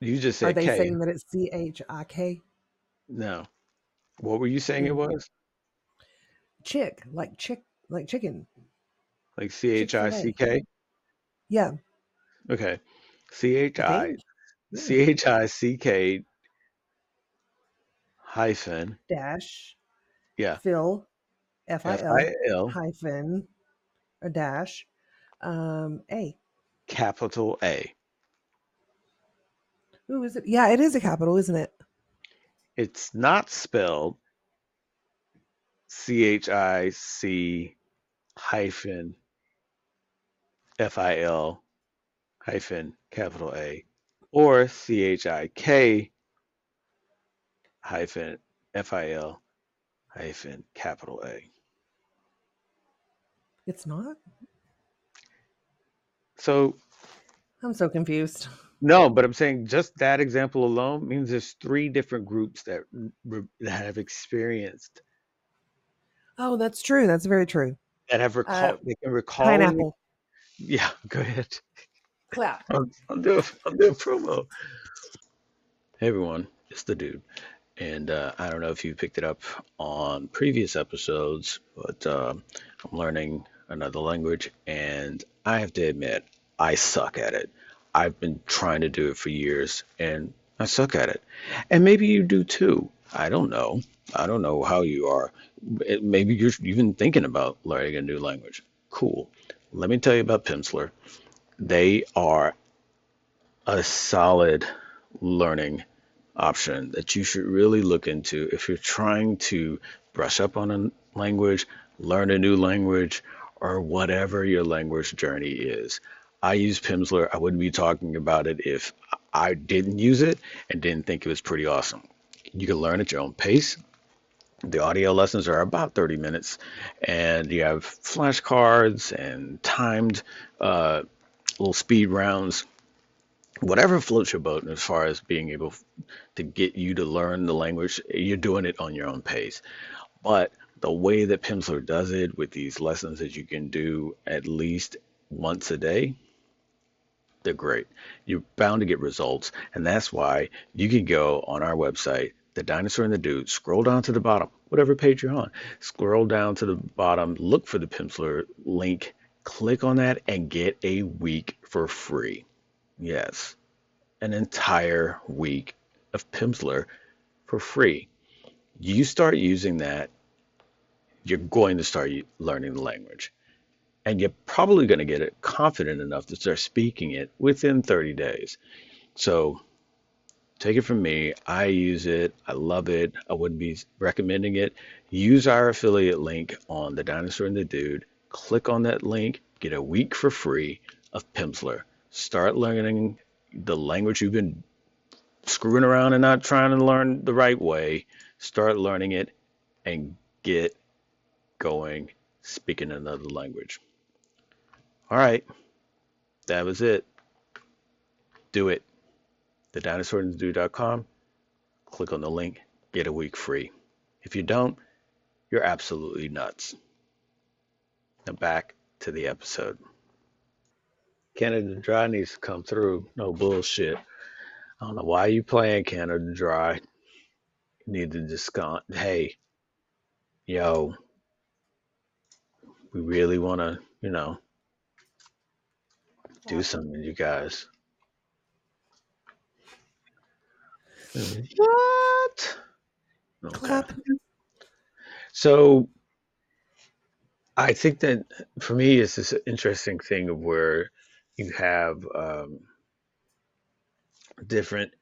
You just say Are said they K. saying that it's C H I K? No. What were you saying it Mm. was? Chick, like chick, like chicken. Like C H Chick I fil C A. K? Yeah, Okay. C H I I think. Yeah. C H I C K hyphen. Dash, Yeah. Phil, F I L, hyphen, a dash, um, A. capital A. Ooh, is it? Yeah, it is a capital, isn't it? It's not spelled C H I C hyphen F I L hyphen capital A or C H I K hyphen F I L hyphen capital A. It's not. So, I'm so confused. no, but I'm saying just that example alone means there's three different groups that, that have experienced, Oh, that's true. That's very true. that have Uh, they can recall. pineapple. Yeah, go ahead. Clap. I'm, I'm doing I'm doing promo. Hey everyone, it's the dude, and uh, I don't know if you picked it up on previous episodes, but um I'm learning another language, and I have to admit I suck at it. I've been trying to do it for years, and I suck at it. And maybe you do too. I don't know. I don't know how you are. Maybe you're even thinking about learning a new language. Cool. Let me tell you about Pimsleur. They are a solid learning option that you should really look into if you're trying to brush up on a language, learn a new language, or whatever your language journey is. I use Pimsleur. I wouldn't be talking about it if I didn't use it and didn't think it was pretty awesome. You can learn at your own pace. The audio lessons are about 30 minutes, and you have flashcards and timed uh, little speed rounds whatever floats your boat as far as being able to get you to learn the language, you're doing it on your own pace. But the way that Pimsleur does it with these lessons that you can do at least once a day, they're great. You're bound to get results. And that's why you can go on our website, The Dinosaur and the Dude, scroll down to the bottom, whatever page you're on, scroll down to the bottom, look for the Pimsleur link, click on that, and get a week for free. Yes, an entire week of Pimsleur for free. You start using that, you're going to start learning the language. And you're probably going to get it confident enough to start speaking it within 30 days. So take it from me. I use it. I love it. I wouldn't be recommending it. Use our affiliate link on The Dinosaur and the Dude. Click on that link, get a week for free of Pimsleur. Start learning the language you've been screwing around and not trying to learn the right way. Start learning it and get going speaking another language. All right, that was it. Do it. TheDinosaurandTheDude.com. Click on the link, get a week free. If you don't, you're absolutely nuts. Now back to the episode. Canada Dry needs to come through. No bullshit. I don't know why you playing Canada Dry. You need to just go, hey, yo, we really want to, you know, do something, you guys. What? Okay. So I think that for me, it's this interesting thing of where you have um, different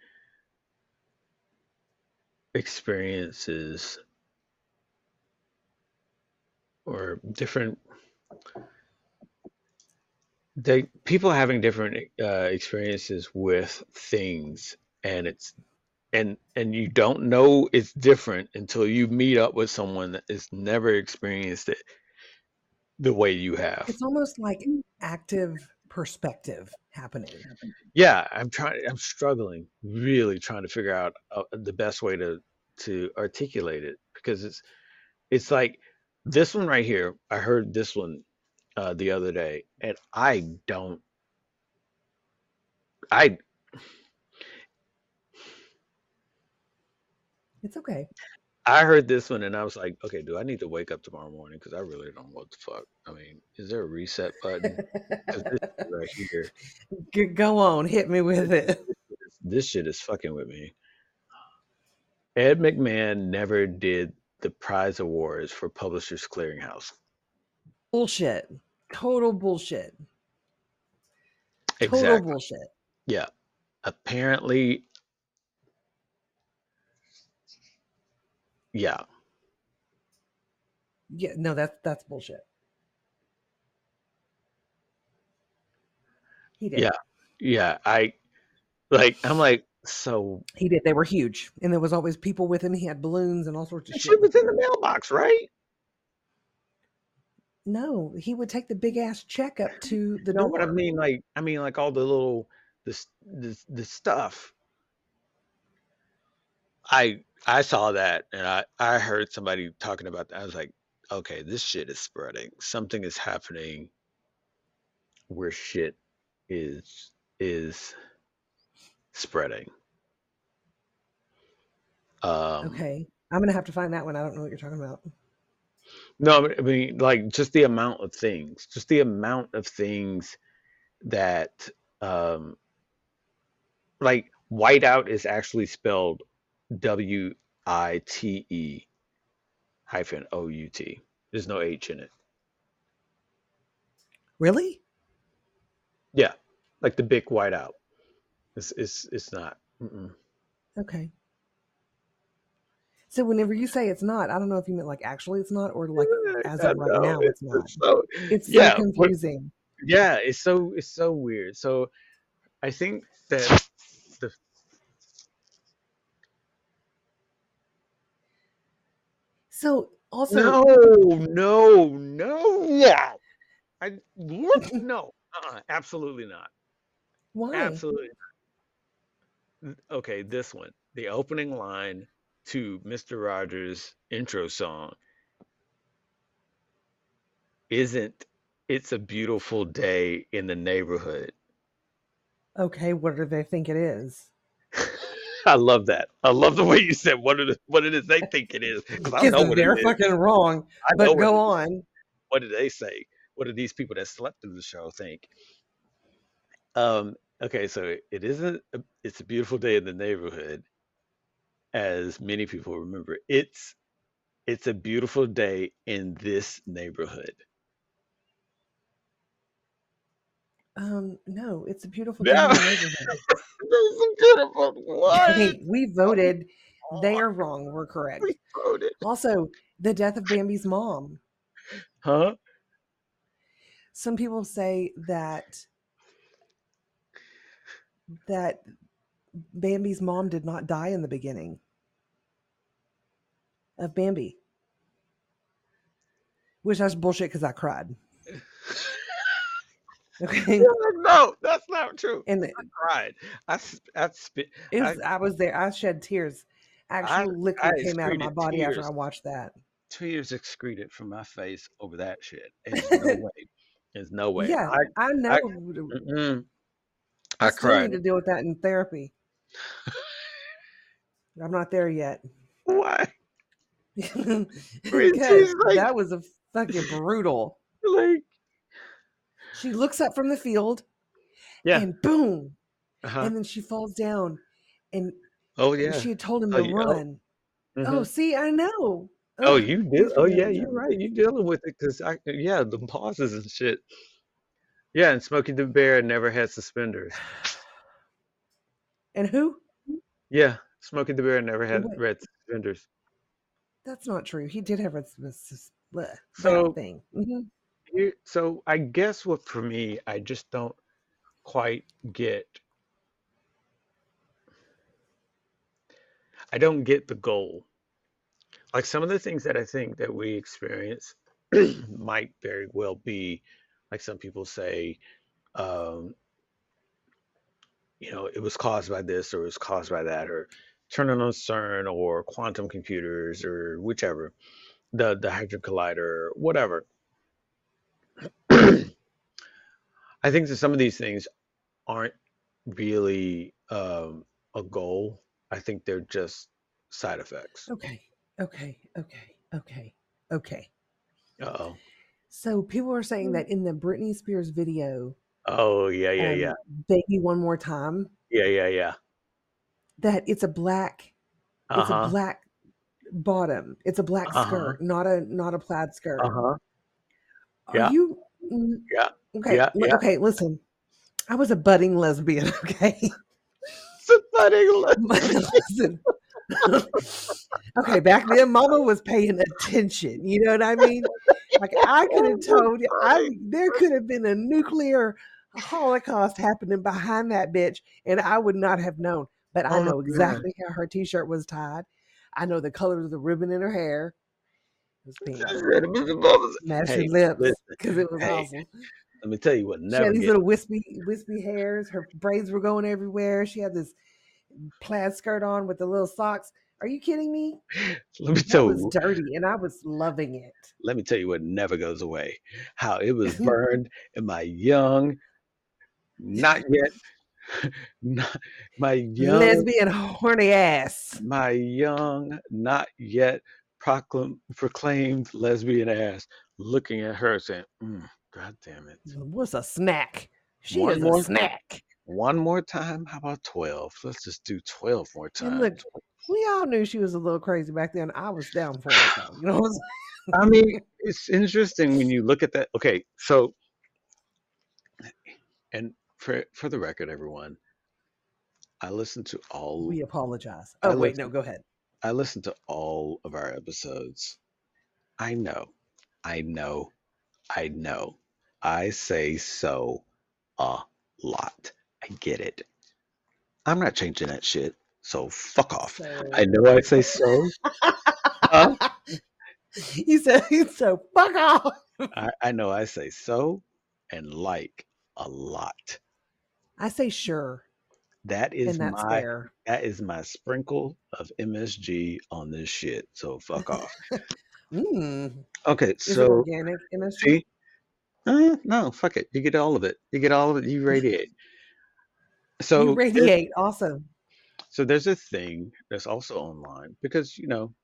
experiences or different they people having different uh, experiences with things and it's and and you don't know it's different until you meet up with someone that has never experienced it the way you have. It's almost like active perspective happening. Yeah, I'm trying. I'm struggling, really trying to figure out uh, the best way to to articulate it because it's it's like this one right here. I heard this one uh, the other day, and I don't. I It's okay. I heard this one and I was like, okay, do I need to wake up tomorrow morning? Because I really don't know what the fuck. I mean, is there a reset button? This shit right here, G- Go on, hit me with it. this shit is fucking with me. Ed McMahon never did the prize awards for Publishers Clearinghouse. Bullshit. Total bullshit. Total Exactly. bullshit. Yeah. Apparently, yeah. Yeah, no, that's that's bullshit. He did. Yeah. Yeah. I like, I'm like, so He did. They were huge, and there was always people with him. He had balloons and all sorts of shit. shit was in the mailbox, right? No, he would take the big ass check up to the No, door. but I mean, like, I mean, like all the little this this the stuff. I I saw that and I I heard somebody talking about that. I was like, okay, this shit is spreading. Something is happening where shit is is spreading. Um, okay, I'm gonna have to find that one. I don't know what you're talking about. no, I mean, like just the amount of things, just the amount of things that, um, like whiteout is actually spelled W I T E hyphen O U T. There's no H in it. Really? Yeah, like the big whiteout. It's it's it's not. Mm-mm. Okay. So whenever you say it's not, I don't know if you meant like actually it's not or like as of right now it's not. it's so It's yeah, confusing. yeah. It's so it's so weird. So I think that the So also, no no no yeah. I what? no uh-uh, absolutely not why? absolutely not. okay this one the opening line to Mr. Rogers' intro song isn't it's a beautiful day in the neighborhood. Okay, what do they think it is? I love that. I love the way you said what it what it is they think it is. 'cause I Because know what they're it is. fucking wrong. I But go is. on. What did they say? What do these people that slept through the show think? Um, okay, so it isn't a, it's a beautiful day in the neighborhood, as many people remember. It's it's a beautiful day in this neighborhood. Um, no, it's a beautiful day No. neighborhood. This is beautiful. What? We voted. They are wrong. We're correct. We voted. Also, the death of Bambi's mom. Huh? Some people say that that Bambi's mom did not die in the beginning of Bambi. Which that's bullshit because I cried. Okay. no, that's not true. And the, I cried. I spit. it I- was, I, was there. I shed tears. Actual liquid I came out of my body after. I watched that. Tears excreted from my face over that shit. There's no way. There's no way. Yeah, I, I know. mm-mm. I I still need to deal with that in therapy. I'm not there yet. Why? because like- that was a fucking brutal. Like, She looks up from the field Yeah. and boom, uh-huh. and then she falls down. And oh yeah. she had told him Oh, to yeah. Oh, run. Mhm. Oh, see, I know. Oh, Ugh, you did. Oh, yeah, you're right. You're dealing with it because I, yeah, the pauses and shit. Yeah, and Smokey the Bear never had suspenders. And who? Yeah, Smokey the Bear never had Wait. red suspenders. That's not true. He did have a, s- s- s- bleh, So- thing. Mhm. So I guess what for me, I just don't quite get. I don't get the goal. Like some of the things that I think that we experience might very well be, like some people say, um, you know, it was caused by this or it was caused by that, or turning on CERN or quantum computers or whichever, the the Hadron Collider, whatever. I think that some of these things aren't really um, a goal. I think they're just side effects. Okay. Okay. Okay. Okay. Okay. Uh oh. So people are saying that in the Britney Spears video, Oh yeah, yeah, yeah, um, "Baby One More Time," yeah, yeah, yeah. that it's a black, Uh it's a black bottom, it's a black Uh huh. skirt, not a not a plaid skirt. Uh huh. Are you Mm, yeah. okay? Yeah. Yeah. Okay, listen. I was a budding lesbian. Okay, Somebody let- listen. okay, back then, Mama was paying attention. You know what I mean? Like I could have told you, I there could have been a nuclear holocaust happening behind that bitch, and I would not have known. But I Oh, know exactly how her t-shirt was tied. I know the color of the ribbon in her hair. It was pink. Matching Hey, lips because it was hey, awesome. let me tell you what She had these gets. little wispy, wispy hairs. Her braids were going everywhere. She had this plaid skirt on with the little socks. Are you kidding me? Let me That tell was you. dirty, and I was loving it. Let me tell you what never goes away. How it was burned in my young, not yet, not my young, Lesbian horny ass. my young, not yet proclam- proclaimed lesbian ass, looking at her saying, mm, "God damn it." What's a snack? She One is more- a snack. One more time? How about 12? Let's just do 12 more times. look, we all knew she was a little crazy back then. I was down for it though. You know what I'm I mean, it's interesting when you look at that. Okay, so, and for for the record, everyone, I listened to all? We apologize. I Oh wait, listen- no, go ahead. I listened to all of our episodes. I know, I know, I know. I say so a lot. I get it. I'm not changing that shit. So fuck off. So, I know I say so. Huh? you said so. Fuck off. I, I know I say so and like a lot. I say sure, That is and my fair. that is my sprinkle of MSG on this shit. So fuck off. Mm. Okay, Is so organic MSG? uh, no, fuck it. You get all of it. You get all of it. You radiate. So you radiate. Awesome. so there's a thing that's also online because you know,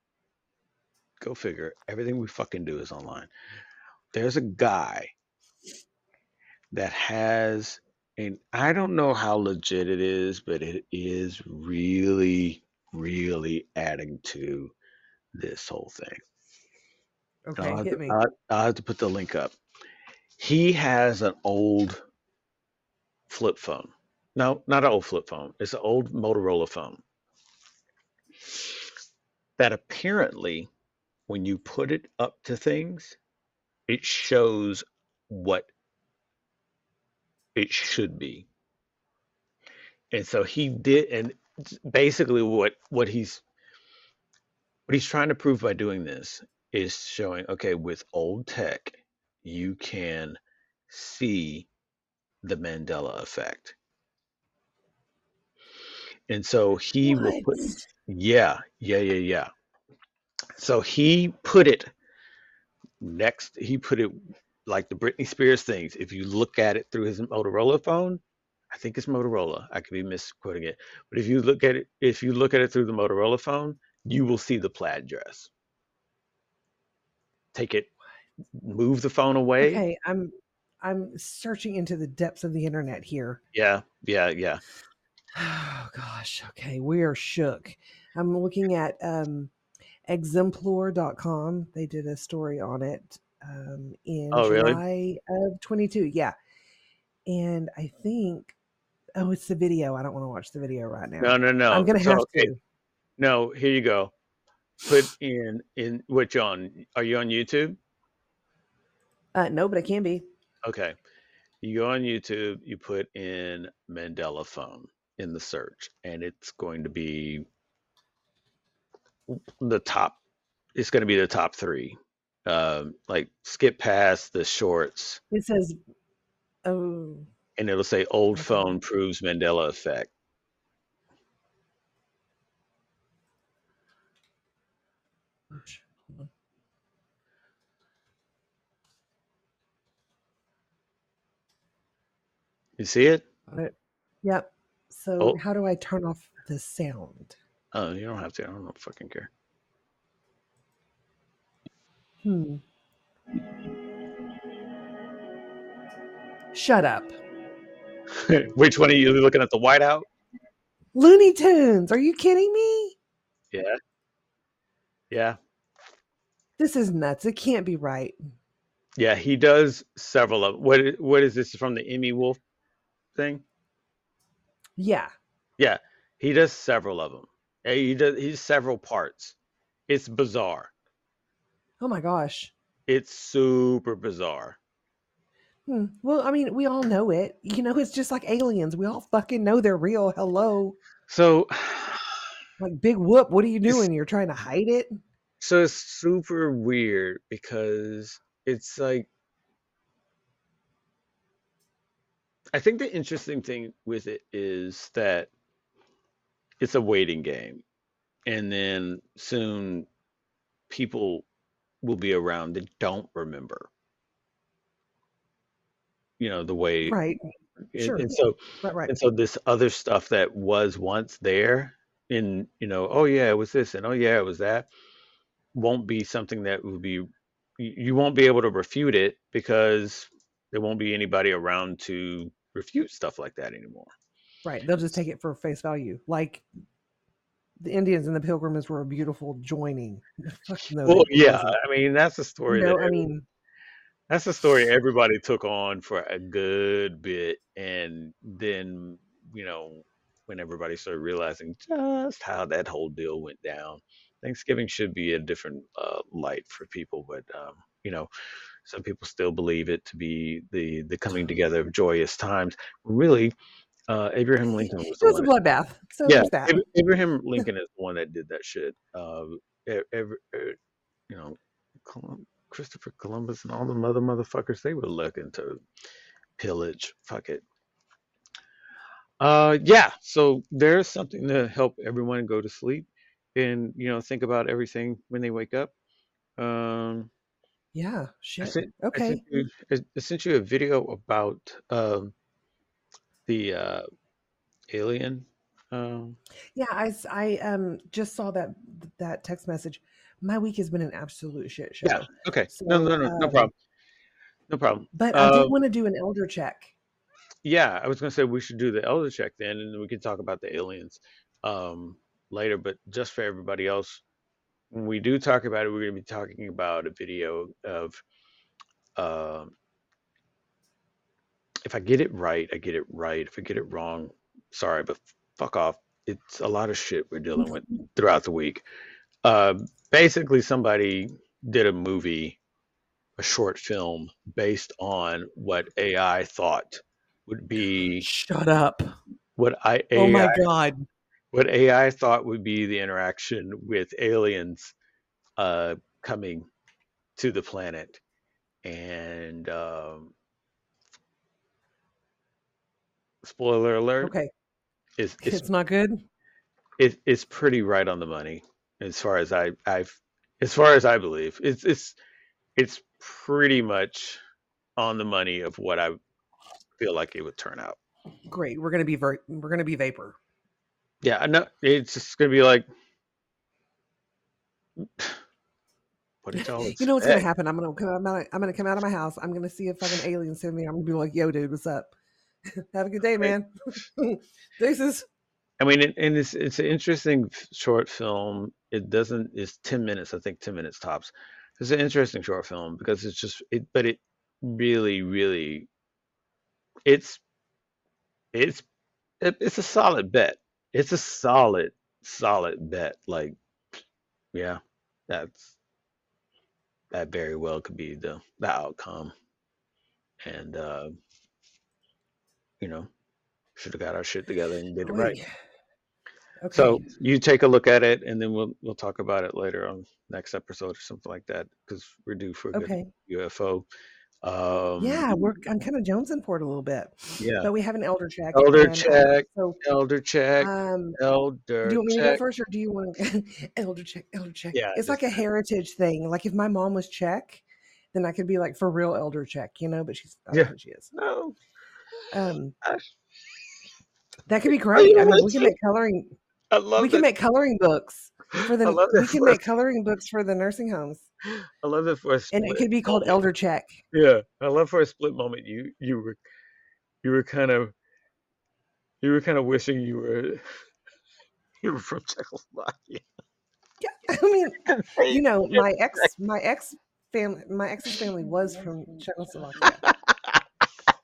go figure. Everything we fucking do is online. There's a guy that has, and I don't know how legit it is, but it is really, really adding to this whole thing. Okay, I'll hit me. I'll, I'll have to put the link up. He has an old flip phone. No, not an old flip phone. It's an old Motorola phone that apparently, when you put it up to things, it shows what it should be. And so he did, and basically what what he's what he's trying to prove by doing this is showing, okay, with old tech, you can see the Mandela effect. And so he will put, yeah, yeah, yeah, yeah. So he put it next, he put it like the Britney Spears things. If you look at it through his Motorola phone, I think it's Motorola. I could be misquoting it. But if you look at it, if you look at it through the Motorola phone, you will see the plaid dress. Take it, move the phone away. Okay, I'm I'm searching into the depths of the internet here. Yeah, yeah, yeah. Oh gosh. Okay, we are shook. I'm looking at um exemplore.com. They did a story on it um in Oh, really? July of 22. Yeah. And I think oh, it's the video. I don't want to watch the video right now. No, no, no. I'm gonna So, have okay, to. No, here you go. Put in in which on? Are you on YouTube? Uh no, but it can be. Okay. You go on YouTube, you put in Mandela phone in the search, and it's going to be the top. It's going to be the top three. Um, like skip past the shorts, It says, oh, and it'll say old okay. phone proves Mandela effect. You see it? Yep. So Oh. how do I turn off the sound? Oh, you don't have to. I don't fucking care. Hmm. Shut up. Which one are you looking at? The whiteout? Looney Tunes. Are you kidding me? Yeah. Yeah. This is nuts. It can't be right. Yeah, he does several of what what is this from the Emmy Wolf thing? Yeah. Yeah, he does several of them. He does he's several parts. It's bizarre. Oh my gosh. It's super bizarre. Hmm. Well, I mean, we all know it. You know, it's just like aliens. We all fucking know they're real. Hello. So Like, big whoop. What are you doing? You're trying to hide it? so it's super weird because it's like I think the interesting thing with it is that it's a waiting game. And then soon people will be around that don't remember. You know, the way Right. and, Sure. and so Right. Right. and so this other stuff that was once there in, you know, oh yeah, it was this and oh yeah, it was that, won't be something that will be you won't be able to refute it because there won't be anybody around to refute stuff like that anymore. Right. They'll just take it for face value. Like the Indians and the Pilgrims were a beautiful joining. No. Well, yeah, wasn't. I mean that's a story You know, that I mean, that's a story everybody took on for a good bit, and then you know when everybody started realizing just how that whole deal went down, Thanksgiving should be a different uh, light for people, but um, you know some people still believe it to be the the coming together of joyous times. Really, uh, Abraham Lincoln was it was a bloodbath. So Yeah, that. Abraham Lincoln is the one that did that shit. Uh, every, uh, you know, Christopher Columbus and all the mother motherfuckers, they were looking to pillage. Fuck it. Uh, yeah. So there's something to help everyone go to sleep, and you know, think about everything when they wake up. Um, Yeah. I Shit. sent, I Okay. sent you, I I sent you a video about um, the uh, alien. Um, Yeah, I um just saw that that text message. My week has been an absolute shit show. yeah. Okay. No, So, no, no, no um, problem. No problem. But I Uh, did want to do an elder check. Yeah, I was gonna say we should do the elder check then, and we can talk about the aliens um, later. But just for everybody else, when we do talk about it, we're gonna be talking about a video of, um, if I get it right, I get it right. If I get it wrong, sorry, but fuck off. It's a lot of shit we're dealing with throughout the week. Uh, basically, somebody did a movie, a short film based on what AI thought would be Shut up. what I Oh my god. what AI thought would be the interaction with aliens uh, coming to the planet, and um, spoiler alert Okay. is it's It's not good. it, it's pretty right on the money as far as I I've as far as I believe it's it's it's pretty much on the money of what I feel like it would turn out. Great. We're gonna be ver- we're gonna be vapor. Yeah, I know it's just gonna be like. What You know what's gonna happen? I'm gonna come out. I'm gonna come out of my house. I'm gonna see a fucking alien send me. I'm gonna be like, "Yo, dude, what's up? Have a good day, man." Deuces. I mean, and it's it's an interesting short film. It doesn't. It's ten minutes. I think ten minutes tops. It's an interesting short film because it's just it, but it really, really, it's it's it, it's a solid bet. It's a solid, solid bet. Like, yeah, that's that very well could be the the outcome. And uh, you know, should have got our shit together and did it right. Okay. So you take a look at it, and then we'll we'll talk about it later on next episode or something like that because we're due for a good okay. UFO. Um, Yeah, we're I'm kind of jonesing for it a little bit, yeah, but we have an elder check. elder and, um, check, so elder check, um, elder do you want me to go first, or do you want to elder check? Elder check. Yeah, It's like a heritage thing. Like if my mom was Czech, then I could be like for real elder check, you know. But she's I Yeah. she is. no. Um, that could be great. I mean, we can make coloring. I love We can that. make coloring books for the. We can make coloring books for the nursing homes, I love it for a and it could be called elder check. Yeah, I love for a split moment. You you were you were kind of you were kind of wishing you were you were from Czechoslovakia. Yeah, I mean, you know, my ex, my ex family, my ex's family was from Czechoslovakia.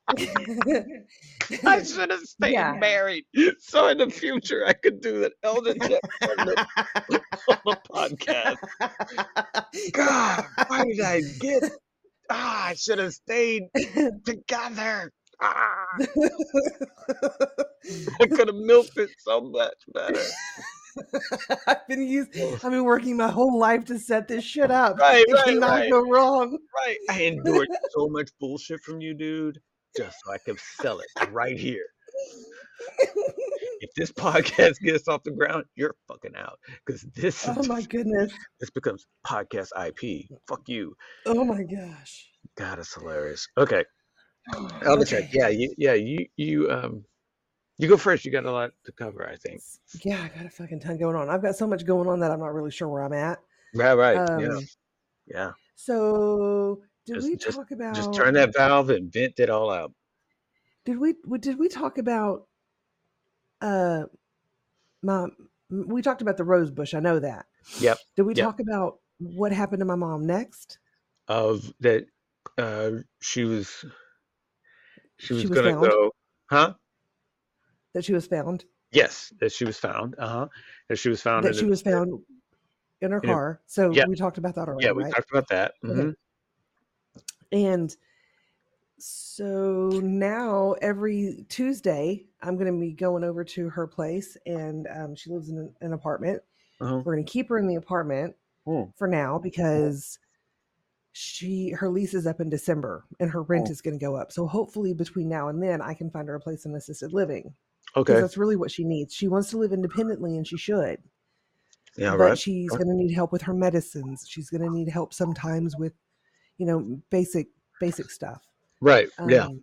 I should have stayed Yeah. married, so in the future I could do that elder check on the, on the podcast. God, why did I get? Ah, I should have stayed together. Ah, I could have milked it so much better. I've been used. I've been working my whole life to set this shit up. Right, it right, cannot right. go wrong. Right. I endured so much bullshit from you, dude, just so I can sell it right here. If this podcast gets off the ground, you're fucking out. Because this oh my goodness. this becomes podcast IP. Fuck you. Oh my gosh. God, it's hilarious. Okay. Elder check. Okay. Yeah, you yeah, you you um you go first. You got a lot to cover, I think. Yeah, I got a fucking ton going on. I've got so much going on that I'm not really sure where I'm at. Right, right. yeah. Um, Yeah. So did Just- we just- talk about? Just turn that valve and vent it all out. Did we? Did we talk about? Uh, my we talked about the rose bush. I know that. Yep. Did we Yep. talk about what happened to my mom next? Of that uh she was she was, She was gonna found? go huh? That she was found. Yes, that she was found. Uh huh. That she was found. That in she a- was found in her in a- car. So yeah. we talked about that already, Yeah, we right? talked about that. Okay. And so now every Tuesday, I'm going to be going over to her place, and um, she lives in an, apartment. Uh-huh. We're going to keep her in the apartment Hmm. for now because she her lease is up in December and her rent Oh. is going to go up. So hopefully between now and then, I can find her a place in assisted living Okay. that's really what she needs. She wants to live independently, and she should. Yeah. but Right. she's going to need help with her medicines. She's going to need help sometimes with, you know, basic basic stuff. Right. yeah. Um,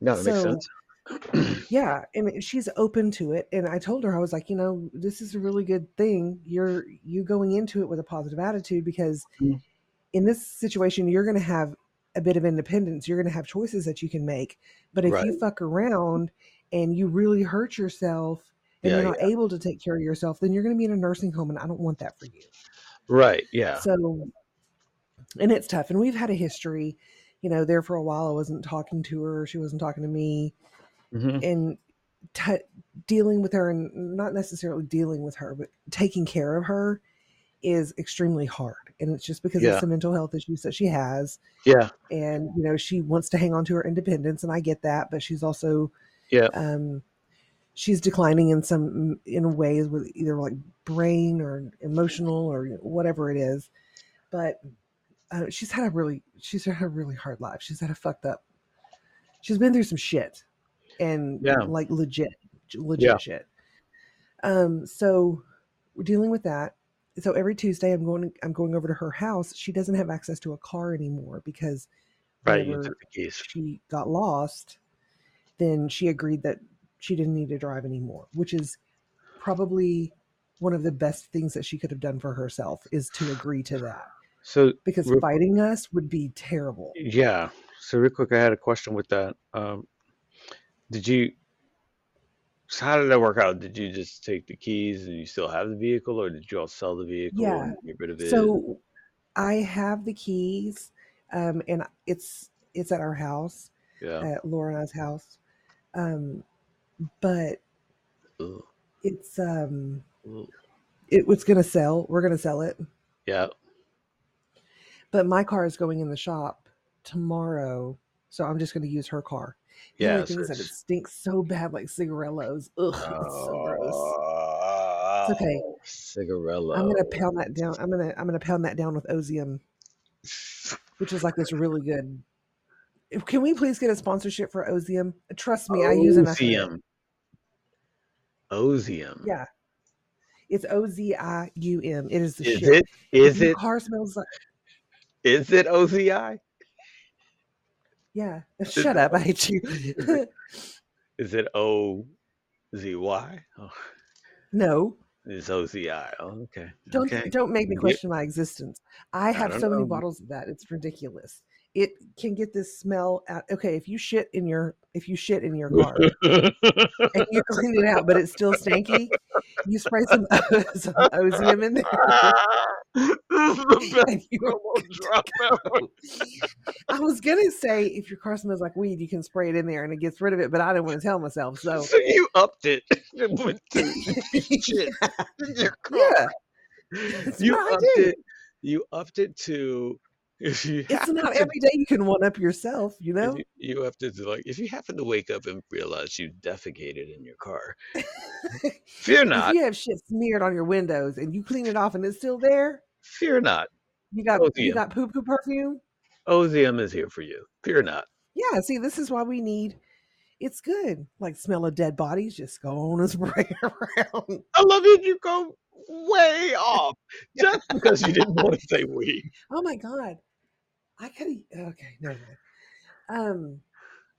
No, that makes sense. yeah and she's open to it and i told her i was like you know this is a really good thing you're you going into it with a positive attitude because Mm. in this situation you're going to have a bit of independence you're going to have choices that you can make but if you fuck around and you really hurt yourself and Yeah, you're not able to take care of yourself then you're going to be in a nursing home and i don't want that for you Right. Yeah. so and it's tough and we've had a history you know there for a while i wasn't talking to her she wasn't talking to me hmm and t- dealing with her and not necessarily dealing with her but taking care of her is extremely hard and it's just because Yeah. of some mental health issues that she has Yeah. and you know she wants to hang on to her independence and i get that but she's also Yeah. um she's declining in some in ways with either like brain or emotional or whatever it is but uh, she's had a really she's had a really hard life she's had a fucked up she's been through some shit and Yeah. like legit legit Yeah. shit um so we're dealing with that so every tuesday i'm going i'm going over to her house she doesn't have access to a car anymore because Right. You took the keys. she got lost, then she agreed that she didn't need to drive anymore, which is probably one of the best things that she could have done for herself is to agree to that So because Real- fighting us would be terrible. yeah. So real quick, I had a question with that. Um, did you? So how did that work out? Did you just take the keys and you still have the vehicle, or did you all sell the vehicle Yeah. and get rid of it? So I have the keys, um, and it's it's at our house, yeah. at Laura and I's house, um, but Ugh. it's um, Ugh. it was gonna sell. We're gonna sell it. Yeah. But my car is going in the shop tomorrow so i'm just going to use her car the Yeah. only so thing is that it stinks so bad like cigarillos ugh it's so gross Oh, okay. cigarello. I'm gonna pound that down. I'm gonna I'm gonna pound that down with Ozium, which is like this really good. Can we please get a sponsorship for Ozium? Trust me, I use enough. Ozium. Ozium. Yeah, it's O Z I U M. It is the Is shit. it? Is If it? car smells like Is it OZI? yeah. Shut up! I hate you. Is it O Z Y? Oh, no, it's OZI. Oh, okay. don't okay. don't make me question my existence. I have don't so many bottles of that. It's ridiculous. It can get this smell out. Okay, if you shit in your if you shit in your car and you clean it out, but it's still stanky, you spray some, some Ozium in there. This is the best you promo drop ever. I was gonna say if your car smells like weed, you can spray it in there and it gets rid of it, but I didn't want to tell myself. So So you upped it. went shit in your car. yeah, that's you upped it. You upped it to if you It's not to- every day you can one up yourself, you know. you, you it to like if you happen to wake up and realize you defecated in your car. Fear not. if you have shit smeared on your windows and you clean it off and it's still there, Fear not. you got you Ozium. got poo poo perfume. Ozium is here for you. Fear not. Yeah, see, this is why we need. It's good. Like smell of dead bodies, just go on and spray around. I love it. You go way off just because you didn't want to say weed. Oh my god, I could. Okay, never mind. Um,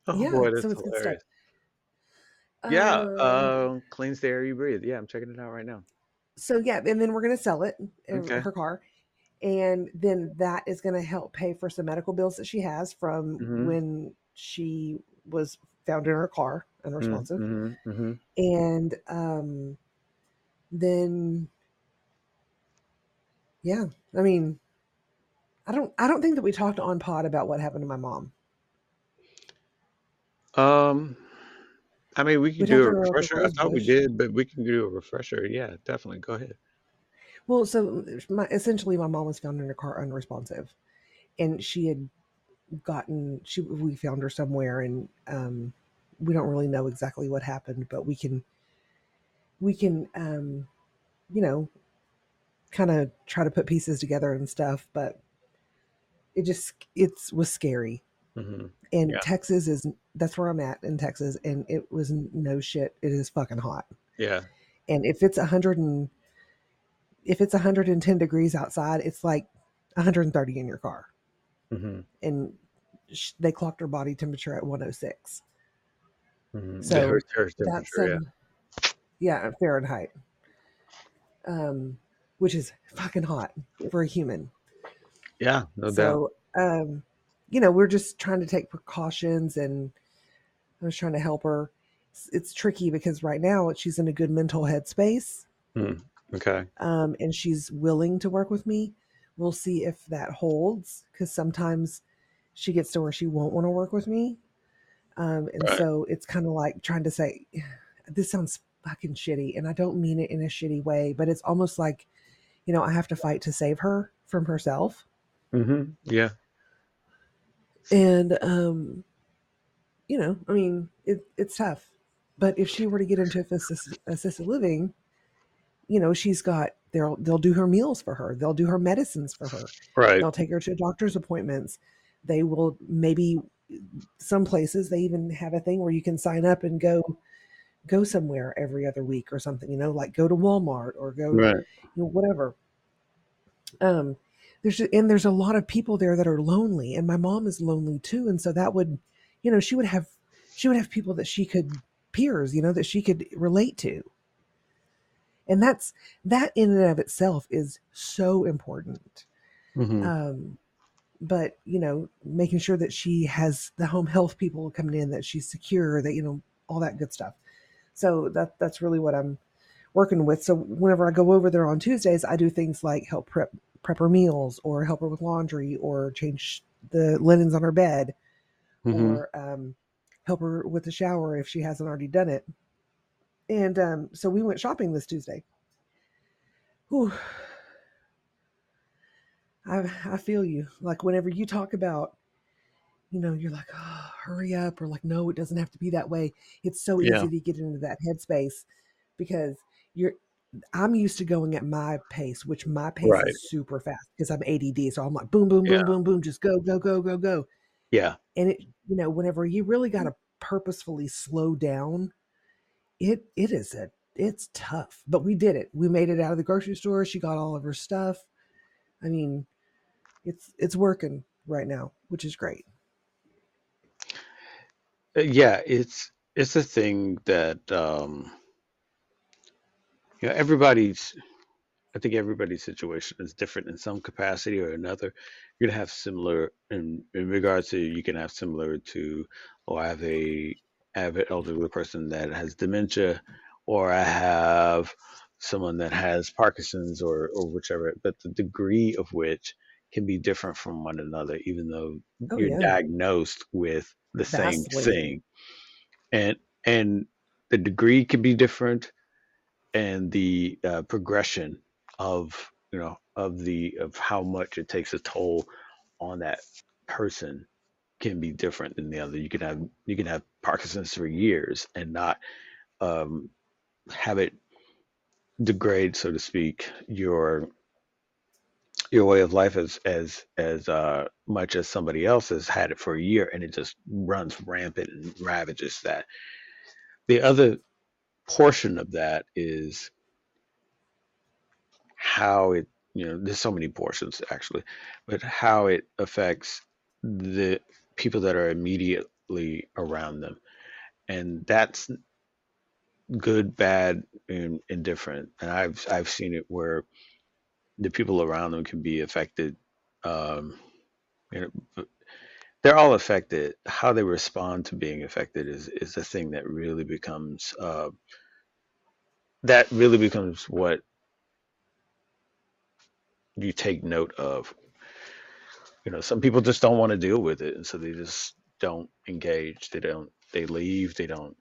Oh yeah, boy, that's so it's good stuff. hilarious. Yeah, Um, uh, cleans the air you breathe. Yeah, I'm checking it out right now. so yeah, and then we're gonna sell it, Okay. her car, and then that is gonna help pay for some medical bills that she has from Mhm. when she was found in her car unresponsive, Mm-hmm, mm-hmm. and um, then yeah, I mean, I don't, I don't think that we talked on pod about what happened to my mom. Um, I mean, we can We'd do a to roll up the refresher. I thought we did, but we can do a refresher. Yeah, definitely. Go ahead. Well, so my essentially, my mom was found in her car unresponsive, and she had gotten she we found her somewhere, and um, we don't really know exactly what happened, but we can we can um, you know kind of try to put pieces together and stuff, but it just it's was scary. hmm And Yeah. Texas is that's where I'm at in Texas, and it was no shit. It is fucking hot. Yeah. and if it's a hundred and if it's 110 degrees outside it's like 130 in your car hmm and sh- they clocked her body temperature at 106 hmm So, yeah, her, her that's temperature. um, yeah fahrenheit um which is fucking hot for a human yeah. no doubt. so um you know we're just trying to take precautions and i was trying to help her it's, it's tricky because right now she's in a good mental headspace Okay. um, and she's willing to work with me. We'll see if that holds because sometimes she gets to where she won't want to work with me. Um, and Right. so it's kind of like trying to say, this sounds fucking shitty. And I don't mean it in a shitty way, but it's almost like, you know, I have to fight to save her from herself. Hmm Yeah. And, um, you know, I mean, it, it's tough. But if she were to get into assisted, assisted living, you know, she's got they'll they'll do her meals for her. They'll do her medicines for her. Right. They'll take her to doctor's appointments. They will maybe some places they even have a thing where you can sign up and go go somewhere every other week or something, you know, like go to Walmart or go Right. you know, whatever. Um there's and there's a lot of people there that are lonely and my mom is lonely too and so that would you know she would have she would have people that she could peers you know that she could relate to. And that's that in and of itself is so important. Hmm um but you know making sure that she has the home health people coming in that she's secure that you know all that good stuff. So that that's really what i'm working with. So whenever i go over there on tuesdays i do things like help prep prep her meals or help her with laundry or change the linens on her bed hmm or um, help her with the shower if she hasn't already done it and um, so we went shopping this tuesday Whew. I, I feel you. Like whenever you talk about, you know, you're like, oh, hurry up, or like, no, it doesn't have to be that way. It's so Yeah. easy to get into that headspace because you're I'm used to going at my pace, which my pace Right. is super fast because I'm ADD. So I'm like boom, boom, Yeah. boom, boom, boom, just go, go, go, go, go. Yeah. And it, you know, whenever you really got to purposefully slow down, it it is a it's tough. But we did it. We made it out of the grocery store. She got all of her stuff. I mean, it's it's working right now, which is great. Uh, Yeah, it's it's a thing that um you know everybody's I think everybody's situation is different in some capacity or another. You're gonna have similar in in regards to you can have similar to oh I have a I have an elderly person that has dementia or I have someone that has Parkinson's or or whichever, but the degree of which can be different from one another, even though Oh you're yeah, diagnosed with the same thing. And and the degree can be different and the uh, progression of you know of the of how much it takes a toll on that person can be different than the other. You can have you can have Parkinson's for years and not um, have it degrade, so to speak, your your way of life as as as uh, much as somebody else has had it for a year and it just runs rampant and ravages that. The other portion of that is how it you know there's so many portions actually but how it affects the people that are immediately around them. And that's good bad and indifferent. And i've i've seen it where the people around them can be affected um you know, they're all affected. How they respond to being affected is is the thing that really becomes uh that really becomes what you take note of. You know some people just don't want to deal with it and so they just don't engage. They don't they leave they don't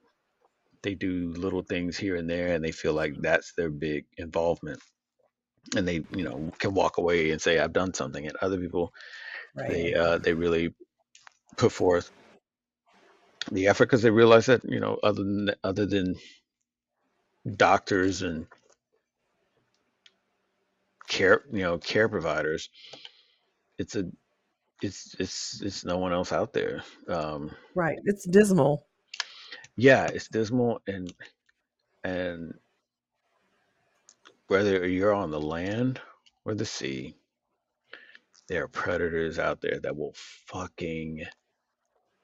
they do little things here and there and they feel like that's their big involvement. And they you know can walk away and say i've done something and other people Right. they uh they really put forth the effort because they realize that you know other than other than doctors and care you know care providers it's a it's it's it's no one else out there um Right. It's dismal. yeah it's dismal and and whether you're on the land or the sea there are predators out there that will fucking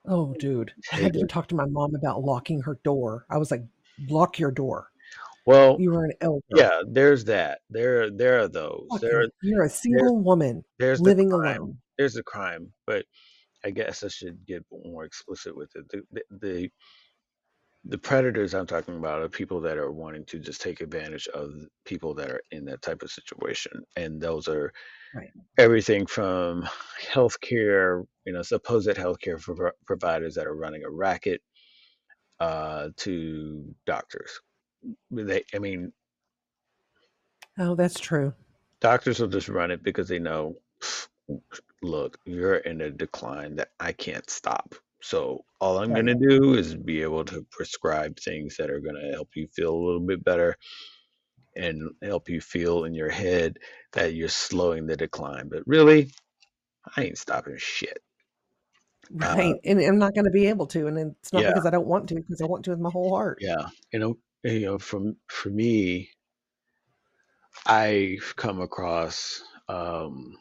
Oh, dude. I had to talk to my mom about locking her door. I was like, lock your door. well You are an elder. yeah there's that there there are those there Fucking, you're a single woman there's living crime alone. there's the crime but i guess i should get more explicit with it the the, the the predators I'm talking about are people that are wanting to just take advantage of people that are in that type of situation. And those are Right. everything from healthcare, you know, supposed healthcare provi- providers that are running a racket uh, to doctors. They, I mean, Oh, that's true. doctors will just run it because they know, look, you're in a decline that I can't stop. So all I'm going to do is be able to prescribe things that are going to help you feel a little bit better and help you feel in your head that you're slowing the decline. But really, I ain't stopping shit. Uh, Right. And I'm not going to be able to. And it's not yeah, because I don't want to, because I want to with my whole heart. yeah. You know, you know, from for me, I've come across. Um,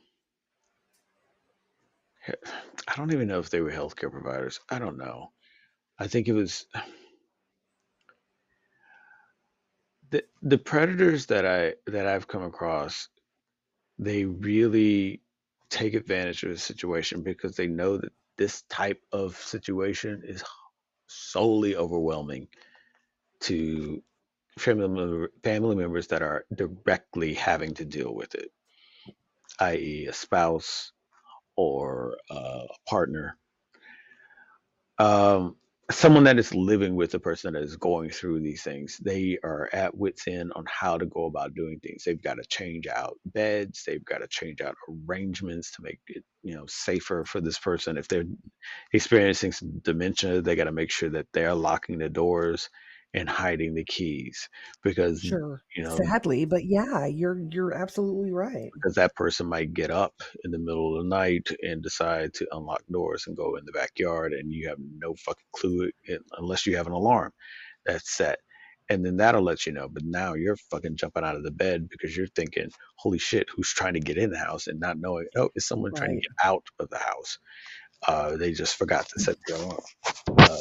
I don't even know if they were healthcare providers. I don't know. I think it was the the predators that I that I've come across. They really take advantage of the situation because they know that this type of situation is solely overwhelming to family member, family members that are directly having to deal with it, i.e., a spouse or uh, a partner, um, someone that is living with a person that is going through these things. They are at wits end on how to go about doing things. They've got to change out beds. They've got to change out arrangements to make it, you know, safer for this person. If they're experiencing some dementia, they got to make sure that they're locking the doors and hiding the keys because Sure. you know Sadly, but yeah, you're you're absolutely right. because that person might get up in the middle of the night and decide to unlock doors and go in the backyard and you have no fucking clue unless you have an alarm that's set and then that'll let you know but now you're fucking jumping out of the bed because you're thinking holy shit who's trying to get in the house and not knowing oh is someone trying to get out of the house uh they just forgot to set the alarm uh,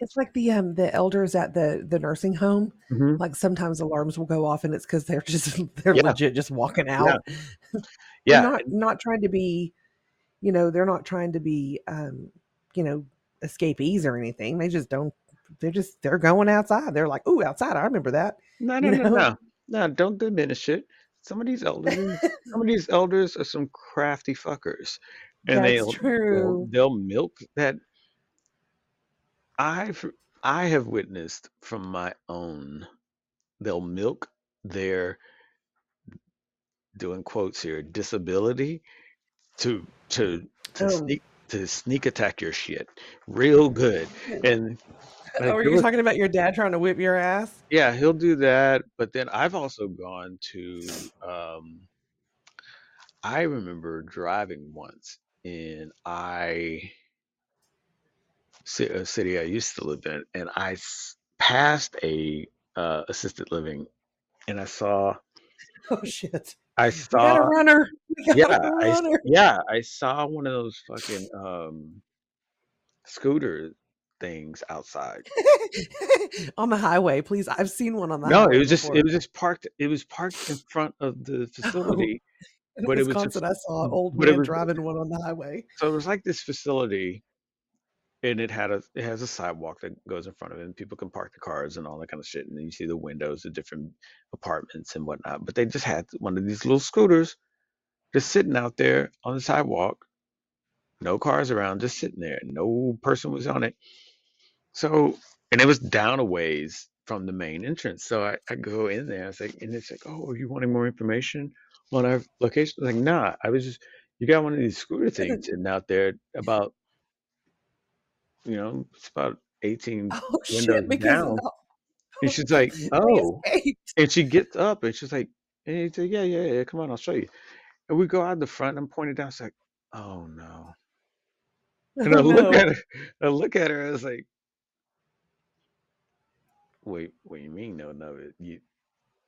It's like the um the elders at the the nursing home. mhm. Like sometimes alarms will go off and it's because they're just they're Yeah. legit just walking out. They're yeah not not trying to be, you know, they're not trying to be um, you know, escapees or anything. They just don't they're just they're going outside. They're like, ooh, outside, I remember that. No, no, You no, know? no, no. Don't diminish it. Some of these elders, some of these elders are some crafty fuckers, and That's they'll they'll, they'll milk that. I've I have witnessed from my own. They'll milk their doing quotes here disability to to to Oh. sneak to sneak attack your shit real good, and Oh, like are there you was talking about your dad trying to whip your ass? Yeah, he'll do that. But then I've also gone to, um, I remember driving once and I, city I used to live in, and I passed a uh, assisted living, and I saw, Oh shit. I got a saw, runner. Yeah, a I, runner. yeah, I saw one of those fucking um, scooter things outside. on the highway, please. I've seen one on the No, it was just, it was just parked, it was parked in front of the Oh, facility, but it was just, Wisconsin, I saw an old man was driving one on the highway. So it was like this facility, and it had a it has a sidewalk that goes in front of it, and people can park the cars and all that kind of shit. And then you see the windows of different apartments and whatnot. But they just had one of these little scooters just sitting out there on the sidewalk, no cars around, just sitting there. No person was on it. So and it was down a ways from the main entrance. So I, I go in there, I was like, and it's like, oh, are you wanting more information on our location? I was like, nah, I was just you got one of these scooter things sitting out there about you know, it's about 18 Oh shit! Because down. And she's like, oh. And she gets up and she's like, and he said, yeah, yeah, yeah, come on, I'll show you. And we go out the front and I'm pointing down. It's like, oh no. And I look at her, I look at her, I was like, wait, what do you mean, no, no? You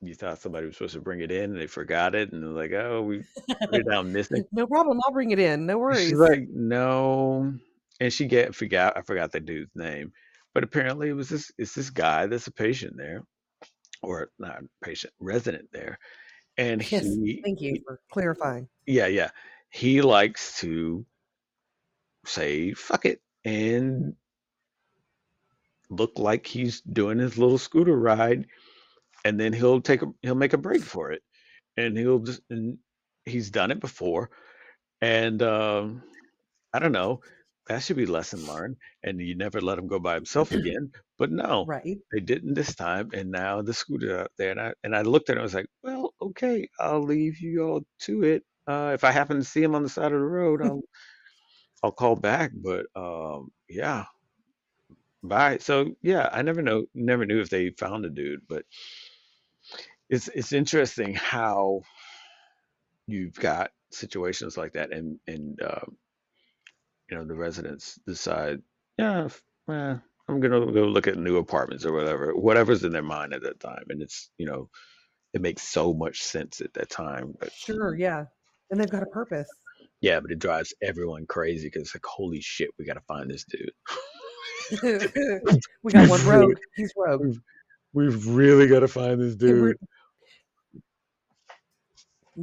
you thought somebody was supposed to bring it in and they forgot it and they're like, oh, we put it down missing. No problem. I'll bring it in. No And She's worries. like, no. And she get forgot I forgot the dude's name. But apparently it was this it's this guy that's a patient there, or not patient, resident there. And Yes. he, Thank you for clarifying. yeah, yeah. He likes to say fuck it and look like he's doing his little scooter ride and then he'll take a he'll make a break for it. And he'll just and he's done it before. And um I don't know. That should be lesson learned. And you never let him go by himself again. But no, Right. they didn't this time. And now the scooter out there. And I and I looked at him. I was like, well, okay, I'll leave you all to it. Uh, if I happen to see him on the side of the road, I'll I'll call back. But um, yeah, bye. So yeah, I never know, never knew if they found a dude. But it's it's interesting how you've got situations like that, and and uh, you know the residents decide, yeah, f- eh, I'm gonna go look at new apartments or whatever, whatever's in their mind at that time, and it's you know it makes so much sense at that time. But Sure. Yeah. And they've got a purpose. yeah, but it drives everyone crazy because it's like, holy shit, we gotta find this dude. we got one rogue. He's rogue. we've, we've really got to find this dude.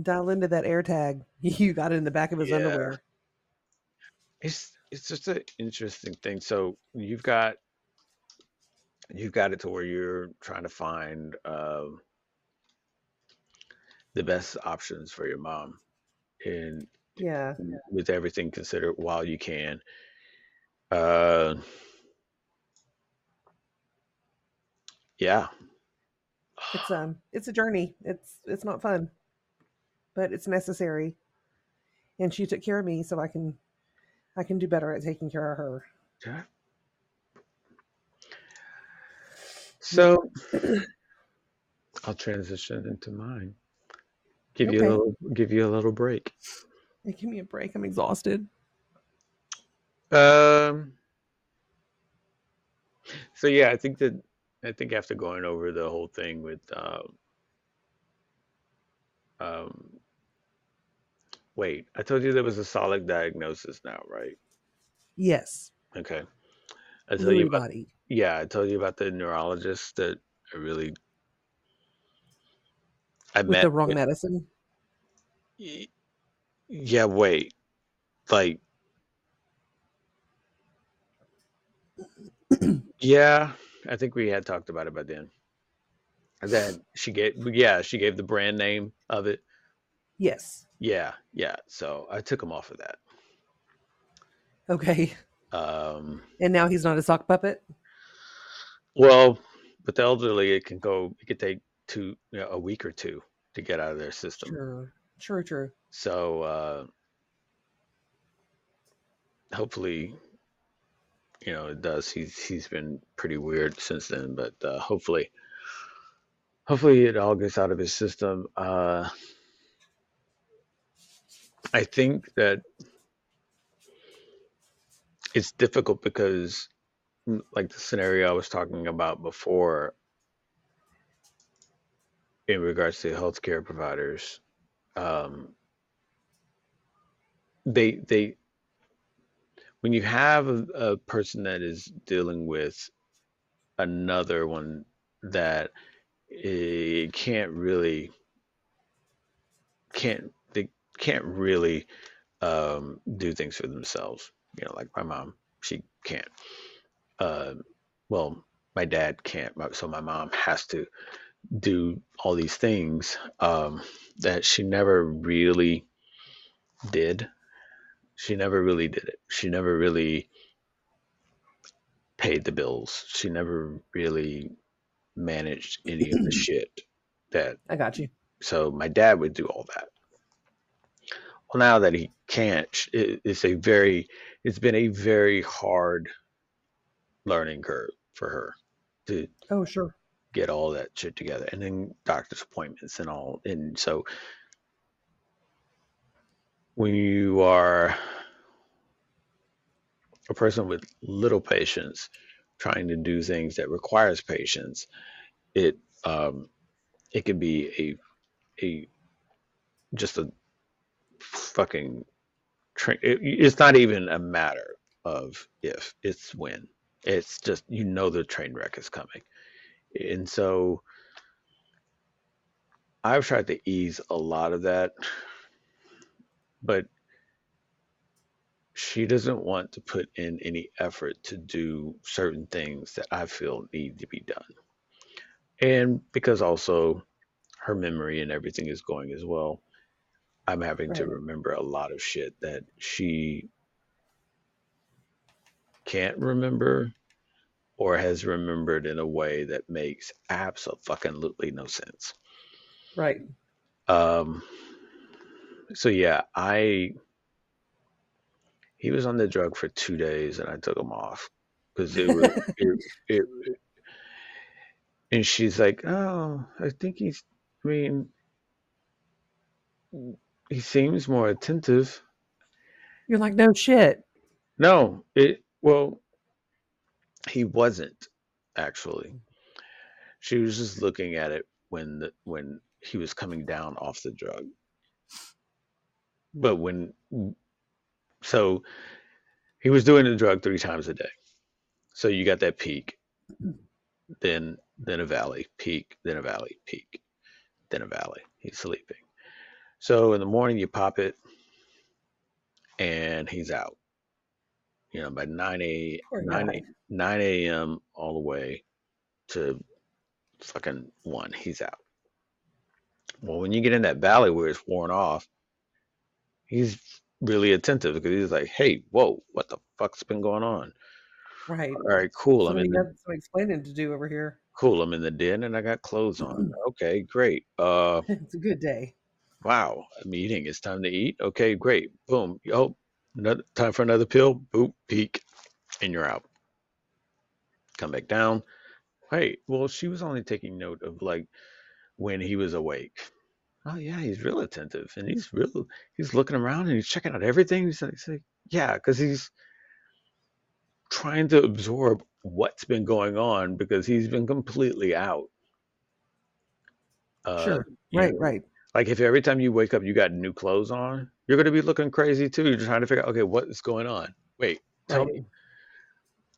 dial into that air tag. You got it in the back of his Yeah, underwear. It's it's just an interesting thing. So you've got you've got it to where you're trying to find um, the best options for your mom, and Yeah. with everything considered while you can. Uh, yeah, It's um it's a journey. It's it's not fun, but it's necessary. And she took care of me so I can I can do better at taking care of her. So I'll transition into mine. Give you a little give you a little break. Hey, give me a break. I'm exhausted. Um so yeah, I think that I think after going over the whole thing with um um wait, I told you there was a solid diagnosis now, right? Yes. Okay. I tell you about body. yeah, I told you about the neurologist that I really I With the wrong with. medicine. Yeah, wait. Like yeah, I think we had talked about it by then. That she gave yeah, she gave the brand name of it. Yes. Yeah, yeah. So I took him off of that. Okay. Um And now he's not a sock puppet. well, with the elderly it can go it could take two you know, a week or two to get out of their system. True. True. True. So uh hopefully you know it does. He's he's been pretty weird since then, but uh hopefully hopefully it all gets out of his system. Uh I think that it's difficult because like the scenario I was talking about before in regards to healthcare providers, um, they they when you have a, a person that is dealing with another one that eh, can't really can't can't really um, do things for themselves. You know, like my mom, she can't. Uh, well, my dad can't, so my mom has to do all these things um, that she never really did. She never really did it. She never really paid the bills. She never really managed any of the shit that. I got you. So my dad would do all that. Well, now that he can't, it, it's a very, it's been a very hard learning curve for her to Oh, sure. get all that shit together and then doctor's appointments and all and so when you are a person with little patience trying to do things that requires patience it um it can be a a just a fucking train it, it's not even a matter of if it's when it's just you know the train wreck is coming and so I've tried to ease a lot of that, but she doesn't want to put in any effort to do certain things that I feel need to be done. And because also her memory and everything is going as well, I'm having to remember a lot of shit that she can't remember or has remembered in a way that makes absolutely no sense. Right. Um, so yeah, I he was on the drug for two days and I took him off because it was it, it, and she's like, oh, I think he's. I mean, he seems more attentive. You're like, no shit. No, it well, he wasn't actually. She was just looking at it when the when he was coming down off the drug. But when so he was doing the drug three times a day. So you got that peak, then then a valley, peak, then a valley, peak, then a valley. He's sleeping. So in the morning you pop it and he's out. You know, by 9 a 9 a, 9 a.m. all the way to fucking one, he's out. Well, when you get in that valley where it's worn off, he's really attentive because he's like, "Hey, whoa, what the fuck's been going on?" Right. All right, cool. I'm Somebody in the got some explaining to do over here. cool. I'm in the den and I got clothes on. Okay, great. Uh, it's a good day. Wow, I'm eating. It's time to eat. Okay, great. Boom. Oh, another time for another pill. Boop, peak, and you're out. Come back down. Right. Well, she was only taking note of like when he was awake. Oh yeah, he's real attentive and he's real. He's looking around and he's checking out everything. He's like, he's like yeah, because he's trying to absorb what's been going on because he's been completely out. Uh, Sure. Right, know, right, like if every time you wake up you got new clothes on, you're gonna be looking crazy too. You're trying to figure out, okay, what is going on? Wait, tell right. me,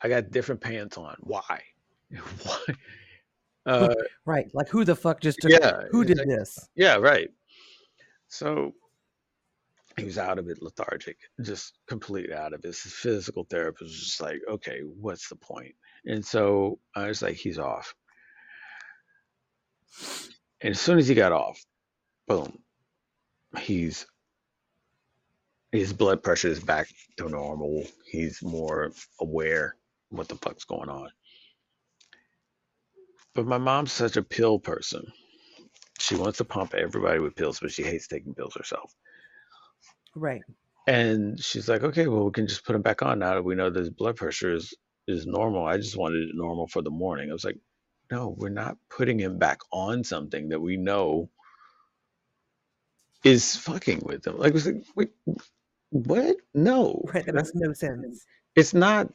I got different pants on. Why? Why? Uh, Right. Like who the fuck just took yeah, who did like, this? yeah, right. So he was out of it, lethargic, just completely out of it. His physical therapist was just like, okay, what's the point? And so I was like, he's off. And as soon as he got off, boom, he's his blood pressure is back to normal. He's more aware what the fuck's going on. But my mom's such a pill person. She wants to pump everybody with pills, but she hates taking pills herself. Right. And she's like, okay, well, we can just put him back on now that we know that his blood pressure is is normal. I just wanted it normal for the morning. I was like, no, we're not putting him back on something that we know is fucking with them. Like, like, wait, what? No, Right. That makes no sense. it's not.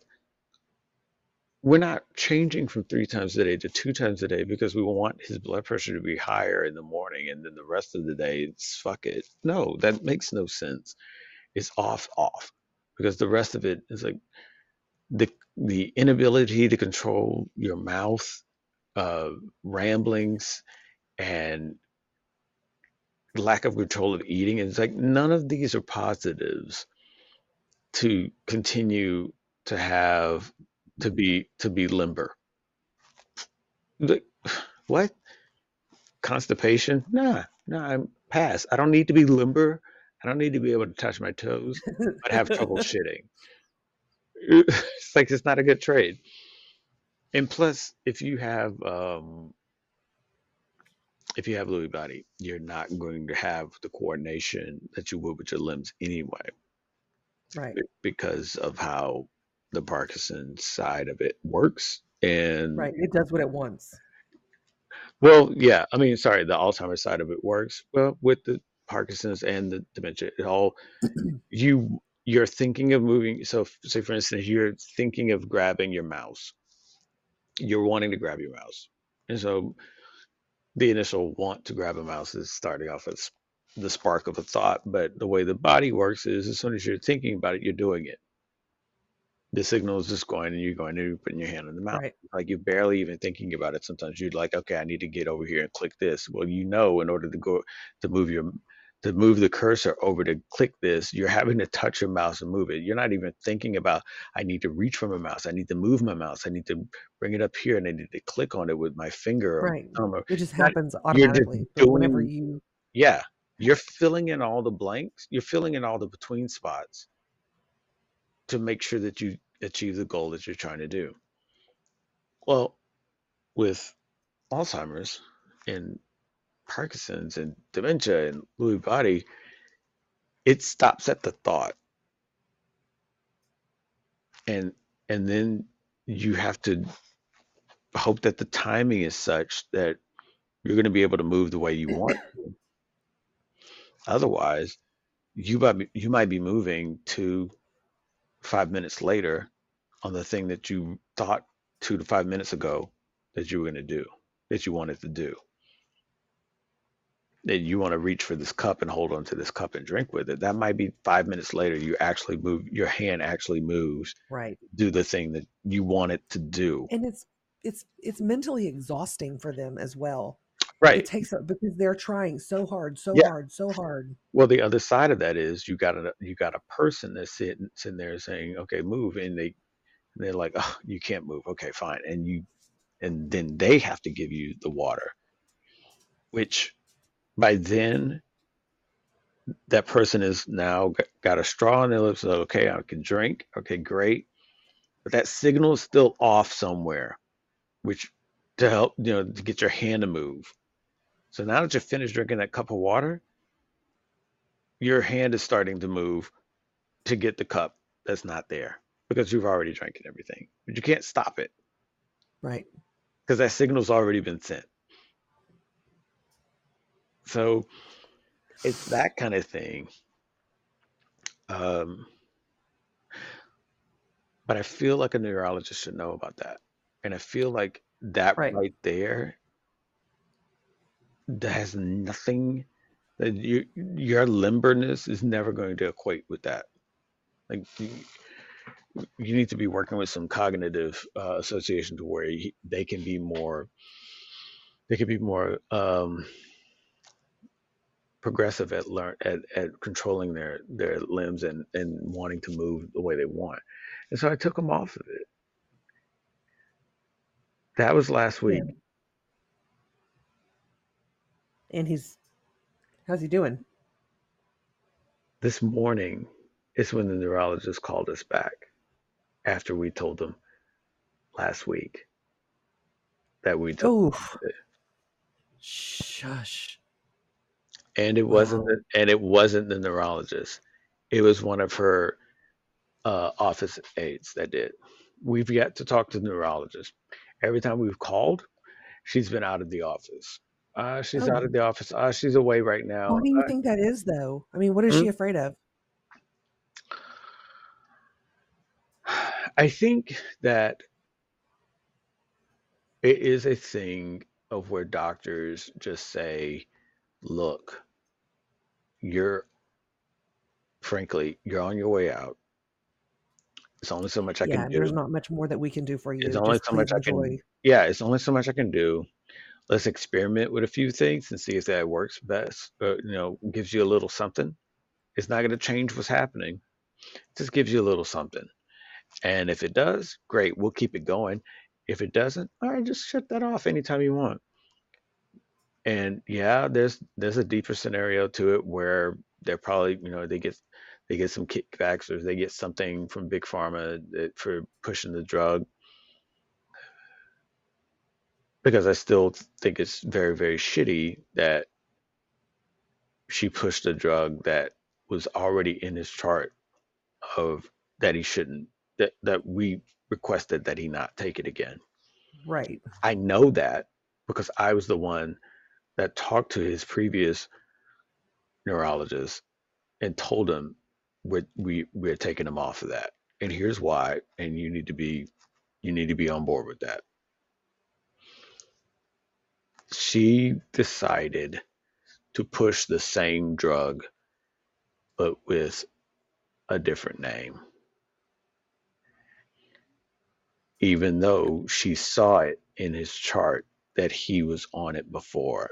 We're not changing from three times a day to two times a day because we want his blood pressure to be higher in the morning and then the rest of the day it's fuck it. No, that makes no sense. It's off, off because the rest of it is like the the inability to control your mouth, uh, ramblings, and lack of control of eating. It's like none of these are positives to continue to have to be to be limber. Like, what constipation? Nah, nah. I'm pass. I don't need to be limber. I don't need to be able to touch my toes, but have trouble shitting. It's like it's not a good trade. And plus, if you have um, if you have Lewy body, you're not going to have the coordination that you would with your limbs anyway, right. because of how the Parkinson's side of it works. And Right. It does what it wants. well, yeah, I mean, sorry, the Alzheimer's side of it works well with the Parkinson's and the dementia. It all you you're thinking of moving. So, say for instance, you're thinking of grabbing your mouse. You're wanting to grab your mouse, and so the initial want to grab a mouse is starting off as the spark of a thought, but the way the body works is as soon as you're thinking about it, you're doing it. The signal is just going and you're going to putting your hand in the mouse. Right. Like you're barely even thinking about it. Sometimes you're like, okay, I need to get over here and click this. Well, you know, in order to go to move your to move the cursor over to click this, you're having to touch your mouse and move it. You're not even thinking about, I need to reach for my mouse. I need to move my mouse. I need to bring it up here and I need to click on it with my finger or Right. Or It just happens you're just automatically. But whenever doing you yeah, you're filling in all the blanks. You're filling in all the between spots to make sure that you achieve the goal that you're trying to do. Well, with Alzheimer's and Parkinson's and dementia and Lewy body, it stops at the thought, and and then you have to hope that the timing is such that you're going to be able to move the way you want. Otherwise, you might be, you might be moving to five minutes later on the thing that you thought two to five minutes ago that you were going to do, that you wanted to do. That you want to reach for this cup and hold on to this cup and drink with it. That might be five minutes later. You actually move, your hand actually moves, right. do the thing that you want it to do. And it's it's it's mentally exhausting for them as well. Right. It takes up because they're trying so hard, so Yeah. hard, so hard. Well, the other side of that is you got a you got a person that's sitting sitting there saying, "Okay, move," and they they're like, "Oh, you can't move." Okay, fine, and you and then they have to give you the water, which by then that person is now got a straw in their lips. Okay, I can drink. Okay, great, but that signal is still off somewhere, which to help you know to get your hand to move. So now that you're finished drinking that cup of water, your hand is starting to move to get the cup that's not there because you've already drank everything. But you can't stop it. Right. because that signal's already been sent. So it's that kind of thing. Um, but I feel like a neurologist should know about that. And I feel like that Right. right there that has nothing that you, your limberness is never going to equate with that. Like you, you need to be working with some cognitive uh, association to where you, they can be more, they can be more um, progressive at learn at, at controlling their their limbs and and wanting to move the way they want. And so I took them off of it. That was last Yeah. week. And he's how's he doing? This morning is when the neurologist called us back after we told them last week that we took Oh, it. shush. And it wasn't Wow. and it wasn't the neurologist. It was one of her uh, office aides that did. We've yet to talk to the neurologist. Every time we've called, she's been out of the office. Uh, she's out Oh, of the office. Uh, she's away right now. what do you Uh, think that is, though? I mean, what is mm, she afraid of? I think that it is a thing of where doctors just say, look, you're, frankly, you're on your way out. It's only so much I Yeah, can and there's not much more that we can do for you. It's only Just so much I can, yeah, it's only so much I can do. Let's experiment with a few things and see if that works best. Uh, you know, gives you a little something. It's not going to change what's happening. It just gives you a little something. And if it does, great, we'll keep it going. If it doesn't, all right, just shut that off anytime you want. And yeah, there's there's a deeper scenario to it where they're probably, you know, they get they get some kickbacks or they get something from Big Pharma that, for pushing the drug because I still think it's very, very shitty that she pushed a drug that was already in his chart of that he shouldn't that that we requested that he not take it again. Right. I know that because I was the one that talked to his previous neurologist and told him we're, we we're taking him off of that, and here's why, and you need to be you need to be on board with that. She decided to push the same drug but with a different name, even though she saw it in his chart that he was on it before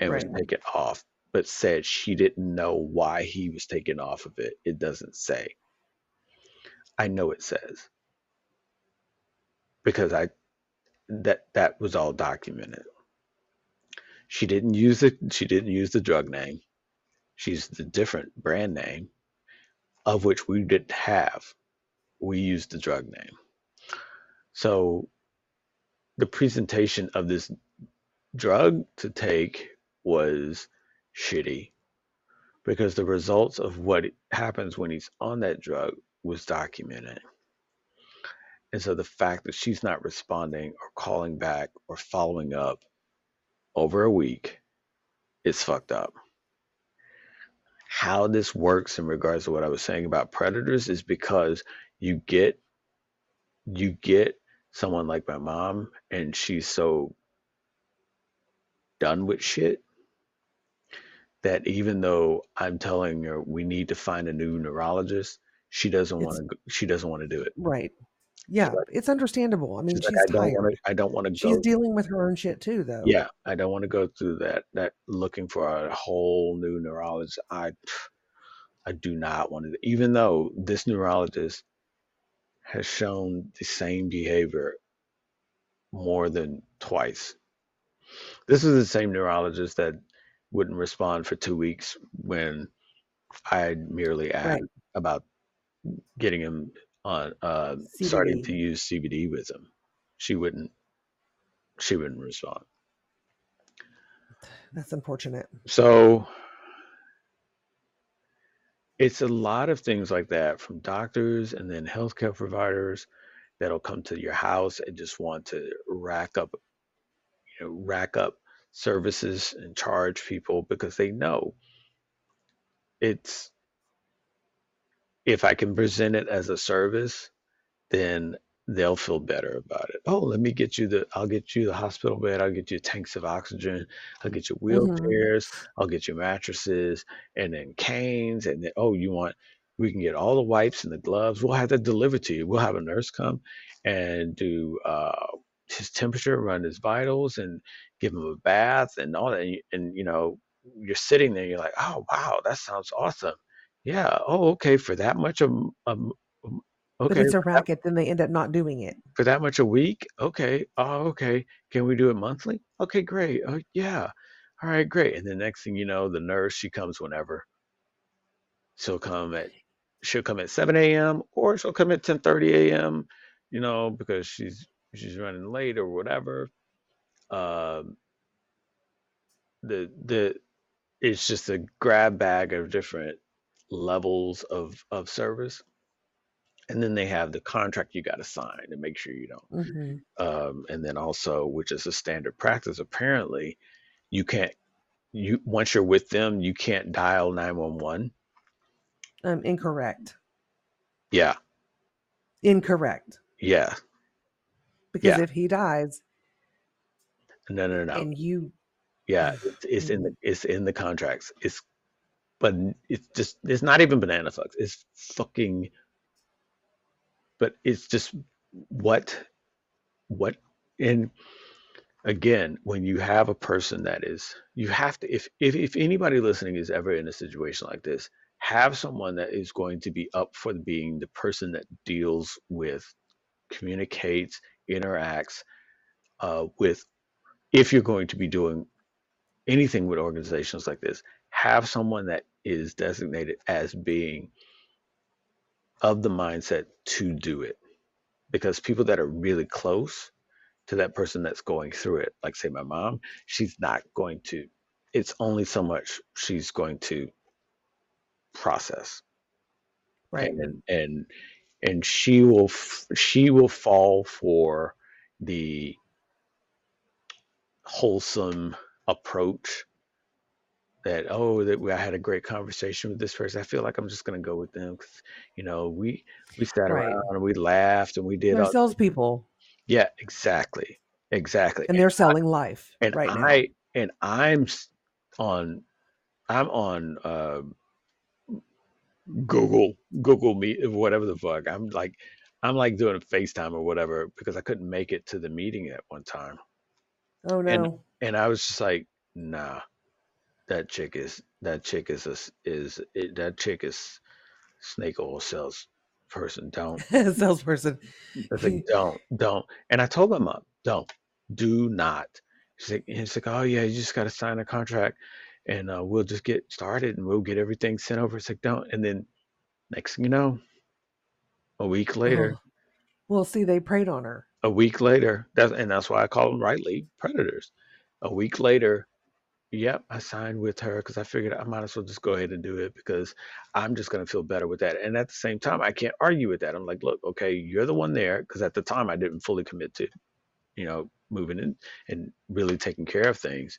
and was taken off, but said she didn't know why he was taken off of it. It doesn't say. I know it says because I that that was all documented. She didn't use it. She didn't use the drug name. She's the different brand name of which we didn't have. We used the drug name. So the presentation of this drug to take was shitty because the results of what happens when he's on that drug was documented. And so the fact that she's not responding or calling back or following up over a week is fucked up. How this works in regards to what I was saying about predators is because you get you get someone like my mom and she's so done with shit that even though I'm telling her we need to find a new neurologist, she doesn't want to. She doesn't want to do it. right. Yeah, like, it's understandable. I mean, she's like, she's I don't wanna, I don't want to She's go. dealing with her own shit too, though. Yeah, I don't want to go through that. That looking for a whole new neurologist. I, I do not want to. Even though this neurologist has shown the same behavior more than twice. This is the same neurologist that wouldn't respond for two weeks when I'd merely asked Right. about getting him on uh starting to use CBD with him. She wouldn't she wouldn't respond. That's unfortunate. So it's a lot of things like that from doctors and then healthcare providers that'll come to your house and just want to rack up, you know, rack up services and charge people because they know it's if I can present it as a service, then they'll feel better about it. Oh, let me get you the, I'll get you the hospital bed. I'll get you tanks of oxygen. I'll get you hmm wheelchairs. I'll get you mattresses and then canes. And then, oh, you want, we can get all the wipes and the gloves. We'll have that delivered to you. We'll have a nurse come and do uh, his temperature, run his vitals, and give them a bath and all that. And, you- and you know, you're sitting there, you're like, oh, wow, that sounds awesome. Yeah. Oh, okay. For that much of, um, But it's a racket, then they end up not doing it. for that much a week? Okay. Oh, okay. Can we do it monthly? Okay, great. Oh, yeah. All right, great. And the next thing you know, the nurse, she comes whenever. She'll come at she'll come at 7 a.m. or she'll come at 10:30 a.m. You know, because she's she's running late or whatever. Um, the the it's just a grab bag of different levels of of service, and then they have the contract you got to sign to make sure you don't hmm um, and then also which is a standard practice apparently you can't you once you're with them you can't dial 911 Um, incorrect. yeah. Incorrect. yeah. Because yeah. if he dies no no no and you, yeah it's, it's in the it's in the contracts. It's but it's just it's not even banana fucks. It's fucking but it's just what what and again when you have a person that is you have to if if, if anybody listening is ever in a situation like this have someone that is going to be up for being the person that deals with communicates interacts uh, with if you're going to be doing anything with organizations like this have someone that is designated as being of the mindset to do it because people that are really close to that person that's going through it like say my mom she's not going to it's only so much she's going to process right. and and and she will she will fall for the wholesome approach that oh that we, I had a great conversation with this person I feel like I'm just going to go with them 'cause, you know we we sat Right. around and we laughed and we did They're all salespeople yeah exactly exactly and they're selling life and right now. I and I'm on I'm on uh, Google Google Meet whatever the fuck. I'm like I'm like doing a FaceTime or whatever because I couldn't make it to the meeting at one time. Oh And no. and I was just like, nah, that chick is that chick is a, is it, that chick is snake oil sales person. Don't Salesperson. I was like, don't, don't. And I told my mom, don't, do not. She's like, and she's like, oh yeah, you just got to sign a contract, and uh, we'll just get started, and we'll get everything sent over. It's like, don't. And then next thing you know, a week later, Oh. Well, see, they preyed on her. A week later, that's and that's why I call them rightly predators. A week later, yep, I signed with her because I figured I might as well just go ahead and do it because I'm just gonna feel better with that. And at the same time, I can't argue with that. I'm like, look, okay, you're the one there because at the time I didn't fully commit to, you know, moving in and really taking care of things.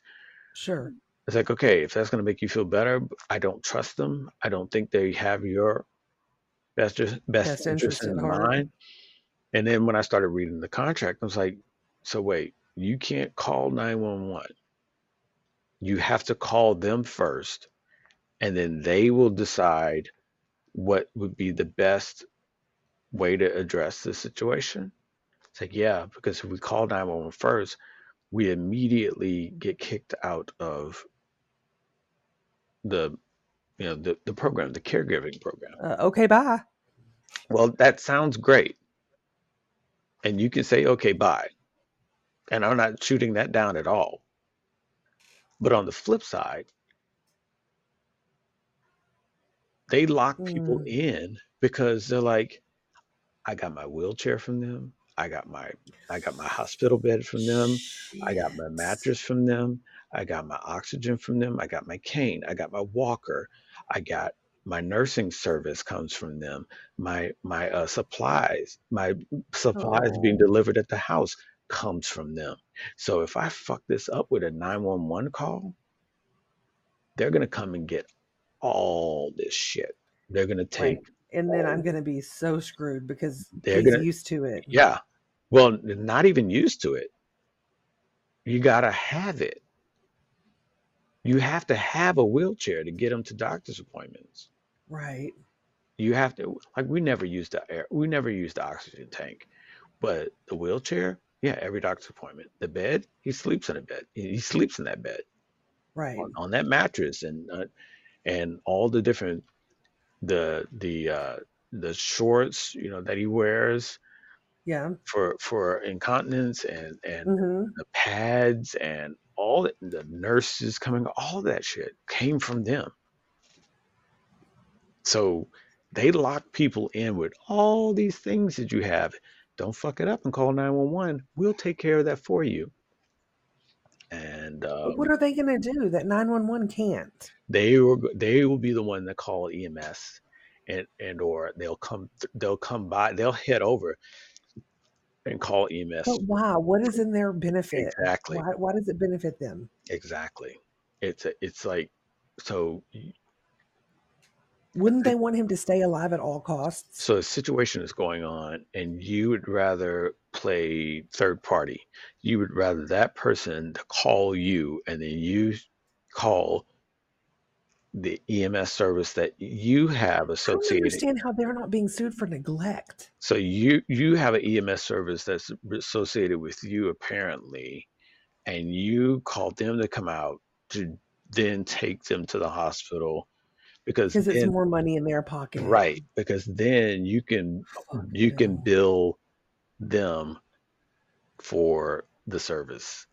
Sure. It's like, okay, if that's gonna make you feel better, I don't trust them. I don't think they have your best best Best interest interest in heart. mind. And then when I started reading the contract, I was like, so wait, you can't call 911. You have to call them first, and then they will decide what would be the best way to address the situation. It's like, yeah, because if we call 911 first, we immediately get kicked out of the, you know, the, the program, the caregiving program. Uh, okay, bye. Well, that sounds great. And you can say, okay, bye. And I'm not shooting that down at all. But on the flip side, they lock people Mm. in because they're like, I got my wheelchair from them. I got my I got my hospital bed from them. I got my mattress from them. I got my oxygen from them. I got my cane. I got my walker. I got my nursing service comes from them. My my uh, supplies, my supplies being Oh, delivered at the house comes from them. So if I fuck this up with a 911 call, they're gonna come and get all this shit. They're gonna take right. And then I'm going to be so screwed because They're he's gonna used to it. yeah. Well, not even used to it. You gotta have it. You have to have a wheelchair to get them to doctor's appointments. Right. You have to like we never used the air, we never used the oxygen tank, but the wheelchair, yeah, every doctor's appointment. The bed, he sleeps in a bed. He, sleeps in that bed Right. on, on that mattress, and uh, and all the different the the uh, the shorts, you know, that he wears Yeah. for for incontinence and and hmm the pads and all the, the nurses coming, all that shit came from them. So they lock people in with all these things that you have. Don't fuck it up and call 911. We'll take care of that for you. And But what um, are they going to do that 911 can't? they were they will be the one that call EMS and and or they'll come they'll come by they'll head over and call EMS. But why? What is in their benefit? Exactly. Why, why does it benefit them? Exactly. It's a, it's like so Wouldn't they want him to stay alive at all costs? So a situation is going on, and you would rather play third party. You would rather that person to call you, and then you call the EMS service that you have associated. I don't understand how they're not being sued for neglect. So you you have an EMS service that's associated with you apparently, and you call them to come out to then take them to the hospital because Because it's more money in their pocket. right because then you can Fuck you can bill them for the service.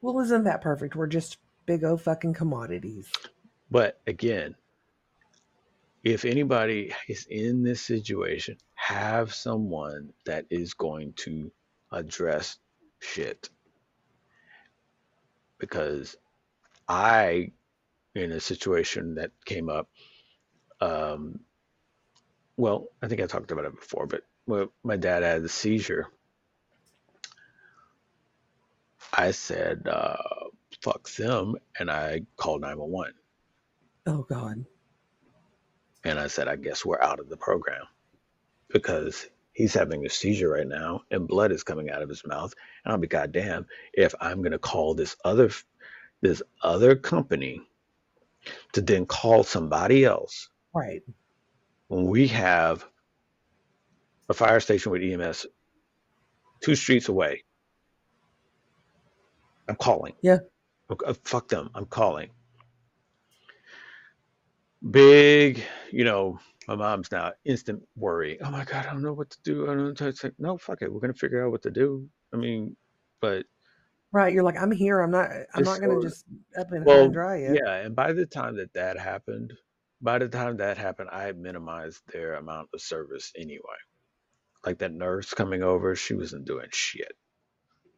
Well, isn't that perfect? We're just big old fucking commodities. But again, if anybody is in this situation, have someone that is going to address shit. Because I, in a situation that came up, um, well, I think I talked about it before, but when my dad had a seizure, I said, uh, fuck them, and I called 911. Oh God. And I said, I guess we're out of the program because he's having a seizure right now and blood is coming out of his mouth. And I'll be goddamn if I'm gonna call this other this other company to then call somebody else Right. when we have a fire station with EMS two streets away. I'm calling. Yeah. Okay, uh, fuck them. I'm calling. Big, you know, my mom's now instant worry. Oh my God, I don't know what to do. I don't know. to-" It's like, no, fuck it. We're gonna figure out what to do. I mean, but Right. You're like, I'm here. I'm not. I'm not gonna just up and well, dry you. yeah. And by the time that that happened, by the time that happened, I had minimized their amount of service anyway. Like that nurse coming over, she wasn't doing shit.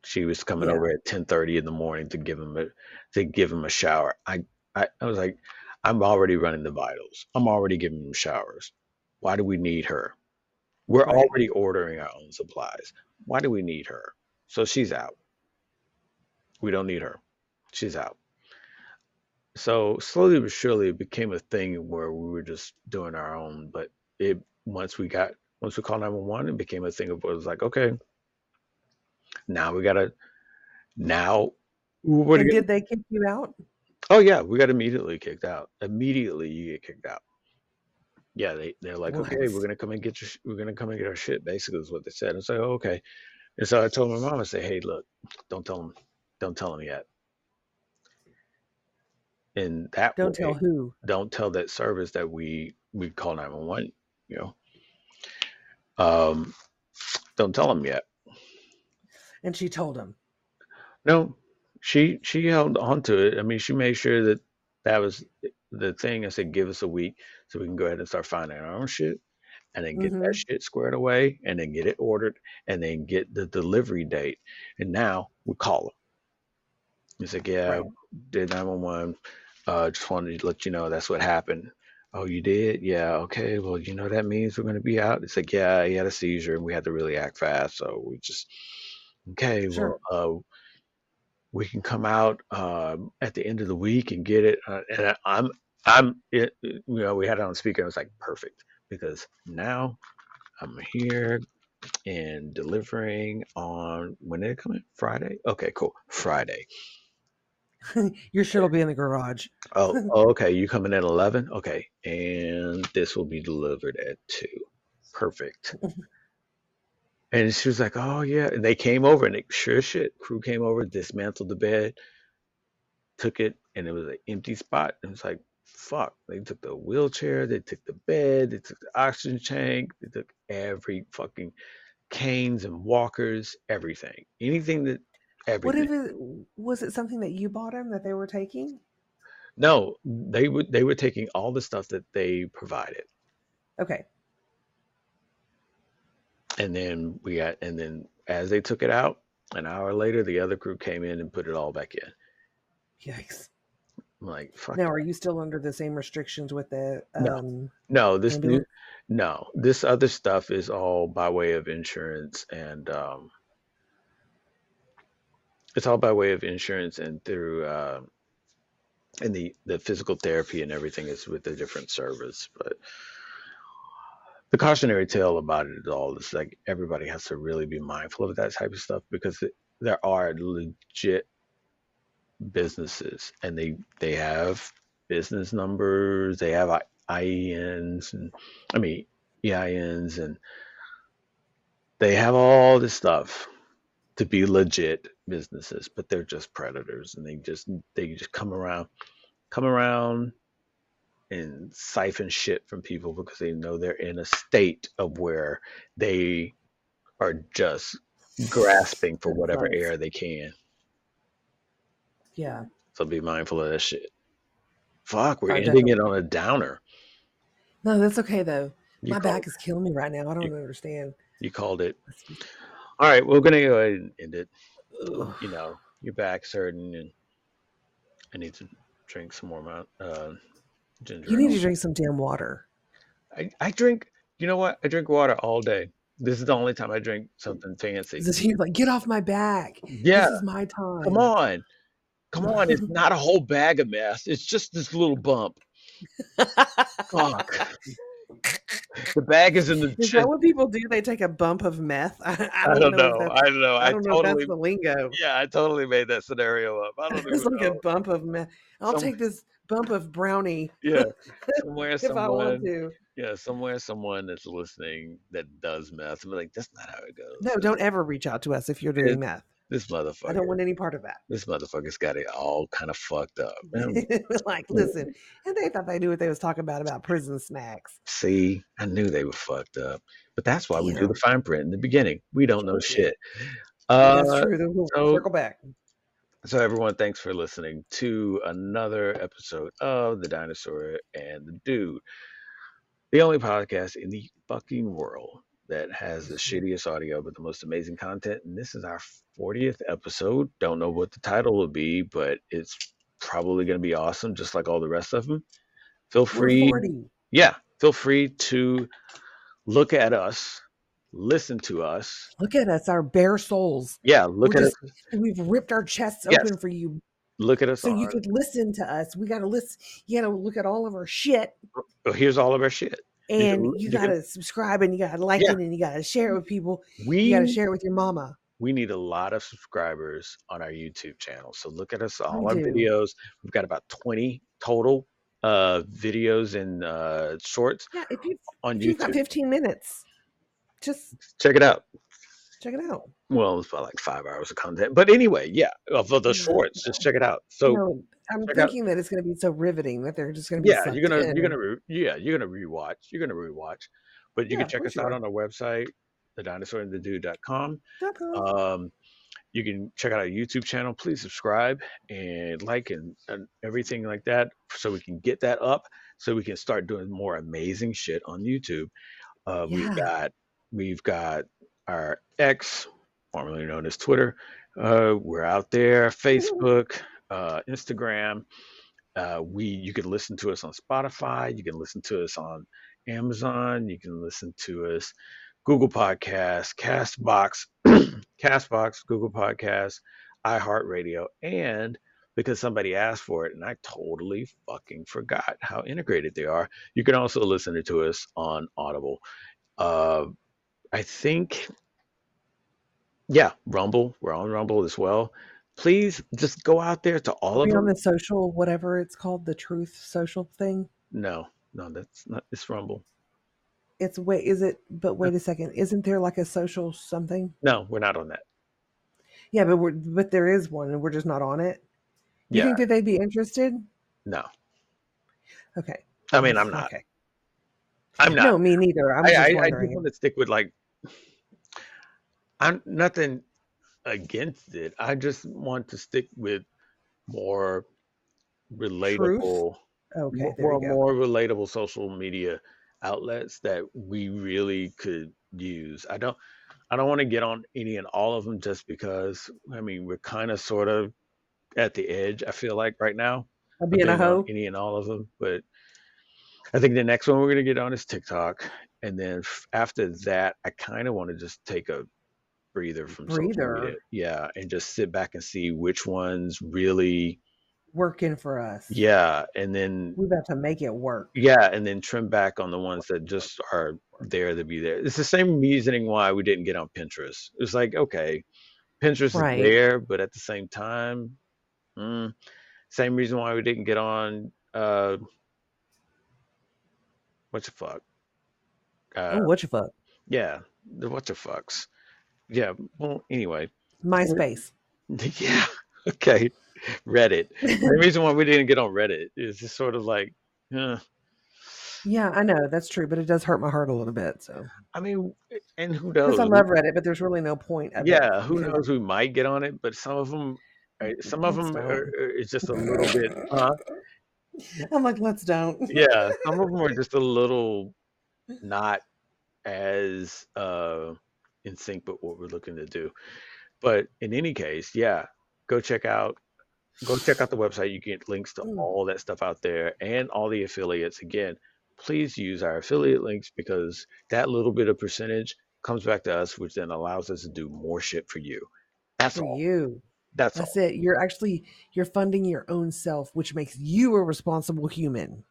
She was coming Yeah. over at 10:30 in the morning to give him a to give him a shower. I, I I was like, I'm already running the vitals. I'm already giving him showers. Why do we need her? We're Right. already ordering our own supplies. Why do we need her? So she's out. We don't need her. She's out. So slowly but surely it became a thing where we were just doing our own. But it once we got once we called 911, it became a thing of it was like, okay, now we gotta now what And did they kick you out? Oh yeah, we got immediately kicked out. Immediately you get kicked out. Yeah, they they're like, okay, we're gonna come and get your, we're gonna come and get our shit. Basically, is what they said. It's like, oh, okay. And so I told my mom, I said, hey, look, don't tell them, don't tell them yet. In that Don't tell who. don't tell that service that we we call nine one one. You know, um, don't tell them yet. And she told him. No, she she held on to it. I mean, she made sure that that was the thing. I said, give us a week so we can go ahead and start finding our own shit, and then get that hmm shit squared away, and then get it ordered, and then get the delivery date. And now we call them. It's like, yeah, Right. Did 911. Uh, just wanted to let you know that's what happened. Oh, you did? Yeah. Okay. Well, you know that means we're gonna be out. It's like, yeah, he had a seizure and we had to really act fast. So we just, okay, Sure. well, uh, we can come out um, at the end of the week and get it. Uh, and I, I'm, I'm, it, you know, we had it on speaker. I was like, perfect, because now I'm here and delivering on when did it come in? Friday. Okay, cool. Friday. Your shit will be in the garage. Oh, oh, okay. You coming at eleven? Okay, and this will be delivered at two. Perfect. And she was like, "Oh yeah." And they came over, and they sure shit, crew came over, dismantled the bed, took it, and it was an empty spot. And it's like, fuck. They took the wheelchair, they took the bed, they took the oxygen tank, they took every fucking canes and walkers, everything, anything that, What if it was it something that you bought them that they were taking? No, they would they were taking all the stuff that they provided. Okay. And then we got, and then as they took it out, an hour later, the other crew came in and put it all back in. Yikes. I'm like, fuck. Now, are you still under the same restrictions with the No, um no, this new, no, this other stuff is all by way of insurance and, um, it's all by way of insurance and through, uh, and the, the physical therapy and everything is with a different service. But the cautionary tale about it all is like everybody has to really be mindful of that type of stuff because it, there are legit businesses and they they have business numbers they have I- IENs and I mean EINs and they have all this stuff to be legit businesses but they're just predators and they just they just come around come around and siphon shit from people because they know they're in a state of where they are just grasping for whatever air they can Yeah. so be mindful of that shit fuck we're I ending it on a downer No, that's okay though. you My back is killing me right now. I don't understand. you called it. All right we're gonna go ahead and end it. Ugh. you know your back's hurting and i need to drink some more mount, uh, ginger You need ale. to drink some damn water. I, I drink you know what? I drink water all day. This is the only time i drink something fancy. This you're like, get off my back. Yeah, this is my time. come on. Come on it's not a whole bag of mess. It's just this little bump. Fuck the bag is in the Is chest that what people do? They take a bump of meth? I, I I don't don't know know. I don't know. I I don't know if that's totally, the lingo. yeah, I totally made that scenario up. I don't It's even like a know. bump of meth. I'll Some, take this bump of brownie yeah, somewhere, if I want someone, to. yeah, somewhere, someone that's listening that does meth. I'm like, that's not how it goes. No, don't ever reach out to us if you're this, doing meth. This motherfucker. I don't want any part of that. this motherfucker's got it all kind of fucked up. Like, listen, and they thought they knew what they was talking about about prison snacks. see, I knew they were fucked up, but that's why we do the fine print in the beginning. We don't know shit. That's Uh, true. We'll so circle back. So, everyone, thanks for listening to another episode of The Dinosaur and the Dude, the only podcast in the fucking world that has the mm-hmm. shittiest audio but the most amazing content. And this is our 40th episode. Don't know what the title will be, but it's probably going to be awesome, just like all the rest of them. Feel free, yeah, feel free to look at us, listen to us. Look at us, our bare souls. Yeah, We're look at us. we've ripped our chests Yes, open for you look at us so you could listen to us. We got to listen. You got to look at all of our shit Here's all of our shit. And you you got to subscribe and you got to like yeah, it and you got to share it with people. You got to share it with your mama. we need a lot of subscribers on our YouTube channel. So look at us, We all our do. videos. We've got about 20 total uh videos and uh shorts Yeah, if you on if you've got 15 minutes, just Check it out. Check it out. Well, it's about like five hours of content. But anyway, yeah, of the shorts, just check it out. So know, I'm check out thinking that it's going to be so riveting that they're just going to be yeah, you're gonna in. you're gonna re- yeah, you're gonna rewatch. You're gonna rewatch. But you yeah, can check us out on our website, the dinosaur and the dude.com. Um you can check out our YouTube channel. Please subscribe and like and, and everything like that so we can get that up so we can start doing more amazing shit on YouTube. Uh, we've got we've got our X, formerly known as Twitter. Uh, we're out there, Facebook, uh, Instagram. Uh, we you can listen to us on Spotify. You can listen to us on Amazon. You can listen to us Google Podcasts, Castbox, Castbox, Google Podcasts, iHeartRadio, and because somebody asked for it and I totally fucking forgot how integrated they are. You can also listen to us on Audible. Uh, I think, yeah, Rumble. We're on Rumble as well. Please just go out there to all Are of we on the social, whatever it's called, the truth social thing? No, no, that's not. It's Rumble. It's wait, is it? But wait a second, isn't there like a social something? No, we're not on that. Yeah, but we're but there is one, and we're just not on it. You Yeah, think that they'd be interested? no. Okay. I mean, I'm not. Okay. I'm not. No, me neither. I'm I, just I, I just want to stick with like I'm nothing against it. I just want to stick with more relatable, okay, more, there we go. more relatable social media outlets that we really could use. I don't I don't want to get on any and all of them just because I mean we're kind of sort of at the edge. I feel like right now I'm of being a hoe. any and all of them, but I think the next one we're gonna get on is TikTok, and then f- after that, I kind of want to just take a breather from Breather yeah, and just sit back and see which ones really, working for us. yeah, and then We about to make it work. yeah, and then trim back on the ones that just are there to be there. It's the same reasoning why we didn't get on Pinterest. It's like okay, Pinterest is there, but at the same time, mm, same reason why we didn't get on uh, what the fuck. Uh, Oh, what you fuck? Yeah, the what the fucks. Yeah, well, anyway. MySpace. Yeah, okay. Reddit. The reason why we didn't get on Reddit is just sort of like, uh, yeah, I know that's true, but it does hurt my heart a little bit. So I mean, and who because knows? I love Reddit, but there's really no point of it. yeah, who you know. knows? We might get on it, but some of them, some of them are, it's just a little bit, uh, I'm like, let's don't. yeah, some of them are just a little not as uh, in sync with what we're looking to do. But in any case, yeah, go check out go check out the website. You get links to Mm. all that stuff out there and all the affiliates. Again, please use our affiliate links because that little bit of percentage comes back to us, which then allows us to do more shit for you. That's For all. you. That's That's all. it. You're actually you're funding your own self, which makes you a responsible human.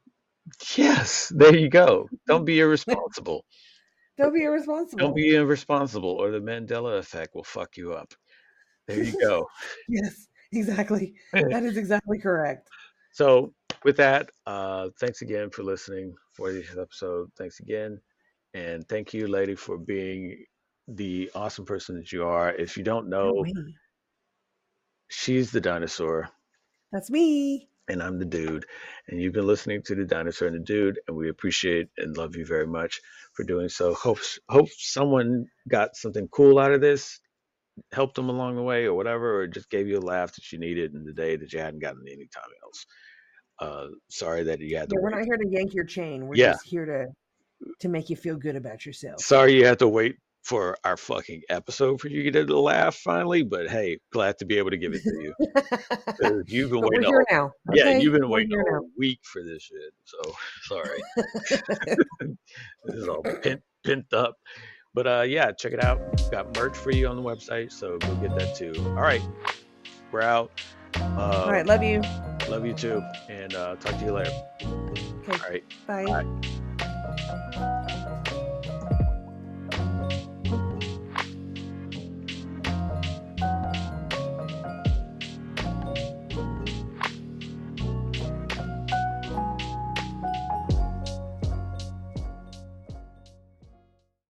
Yes, there you go. Don't be irresponsible. Don't be irresponsible. Don't be irresponsible, or the Mandela effect will fuck you up. There you go. Yes, exactly. That is exactly correct. So, with that, uh, thanks again for listening for this episode. Thanks again. And thank you, lady, for being the awesome person that you are. If you don't know, she's the dinosaur That's me. And I'm the dude. And you've been listening to the dinosaur and the dude, and we appreciate and love you very much for doing so. Hope hope someone got something cool out of this, helped them along the way, or whatever, or just gave you a laugh that you needed in the day that you hadn't gotten any time else. Uh, sorry that you had to Yeah, we're not here to yank your chain. We're Yeah. just here to to make you feel good about yourself. Sorry you had to wait for our fucking episode for you to get a laugh finally, but hey, glad to be able to give it to you. 'Cause You've been waiting. a here whole- now. yeah, okay? you've been We're waiting here a now. week for this shit. So sorry, this is all pent pent up. But uh, yeah, check it out. Got merch for you on the website, so go get that too. All right, we're out. Uh, All right, love you. love you too, and uh, talk to you later. Okay, All right, bye. bye.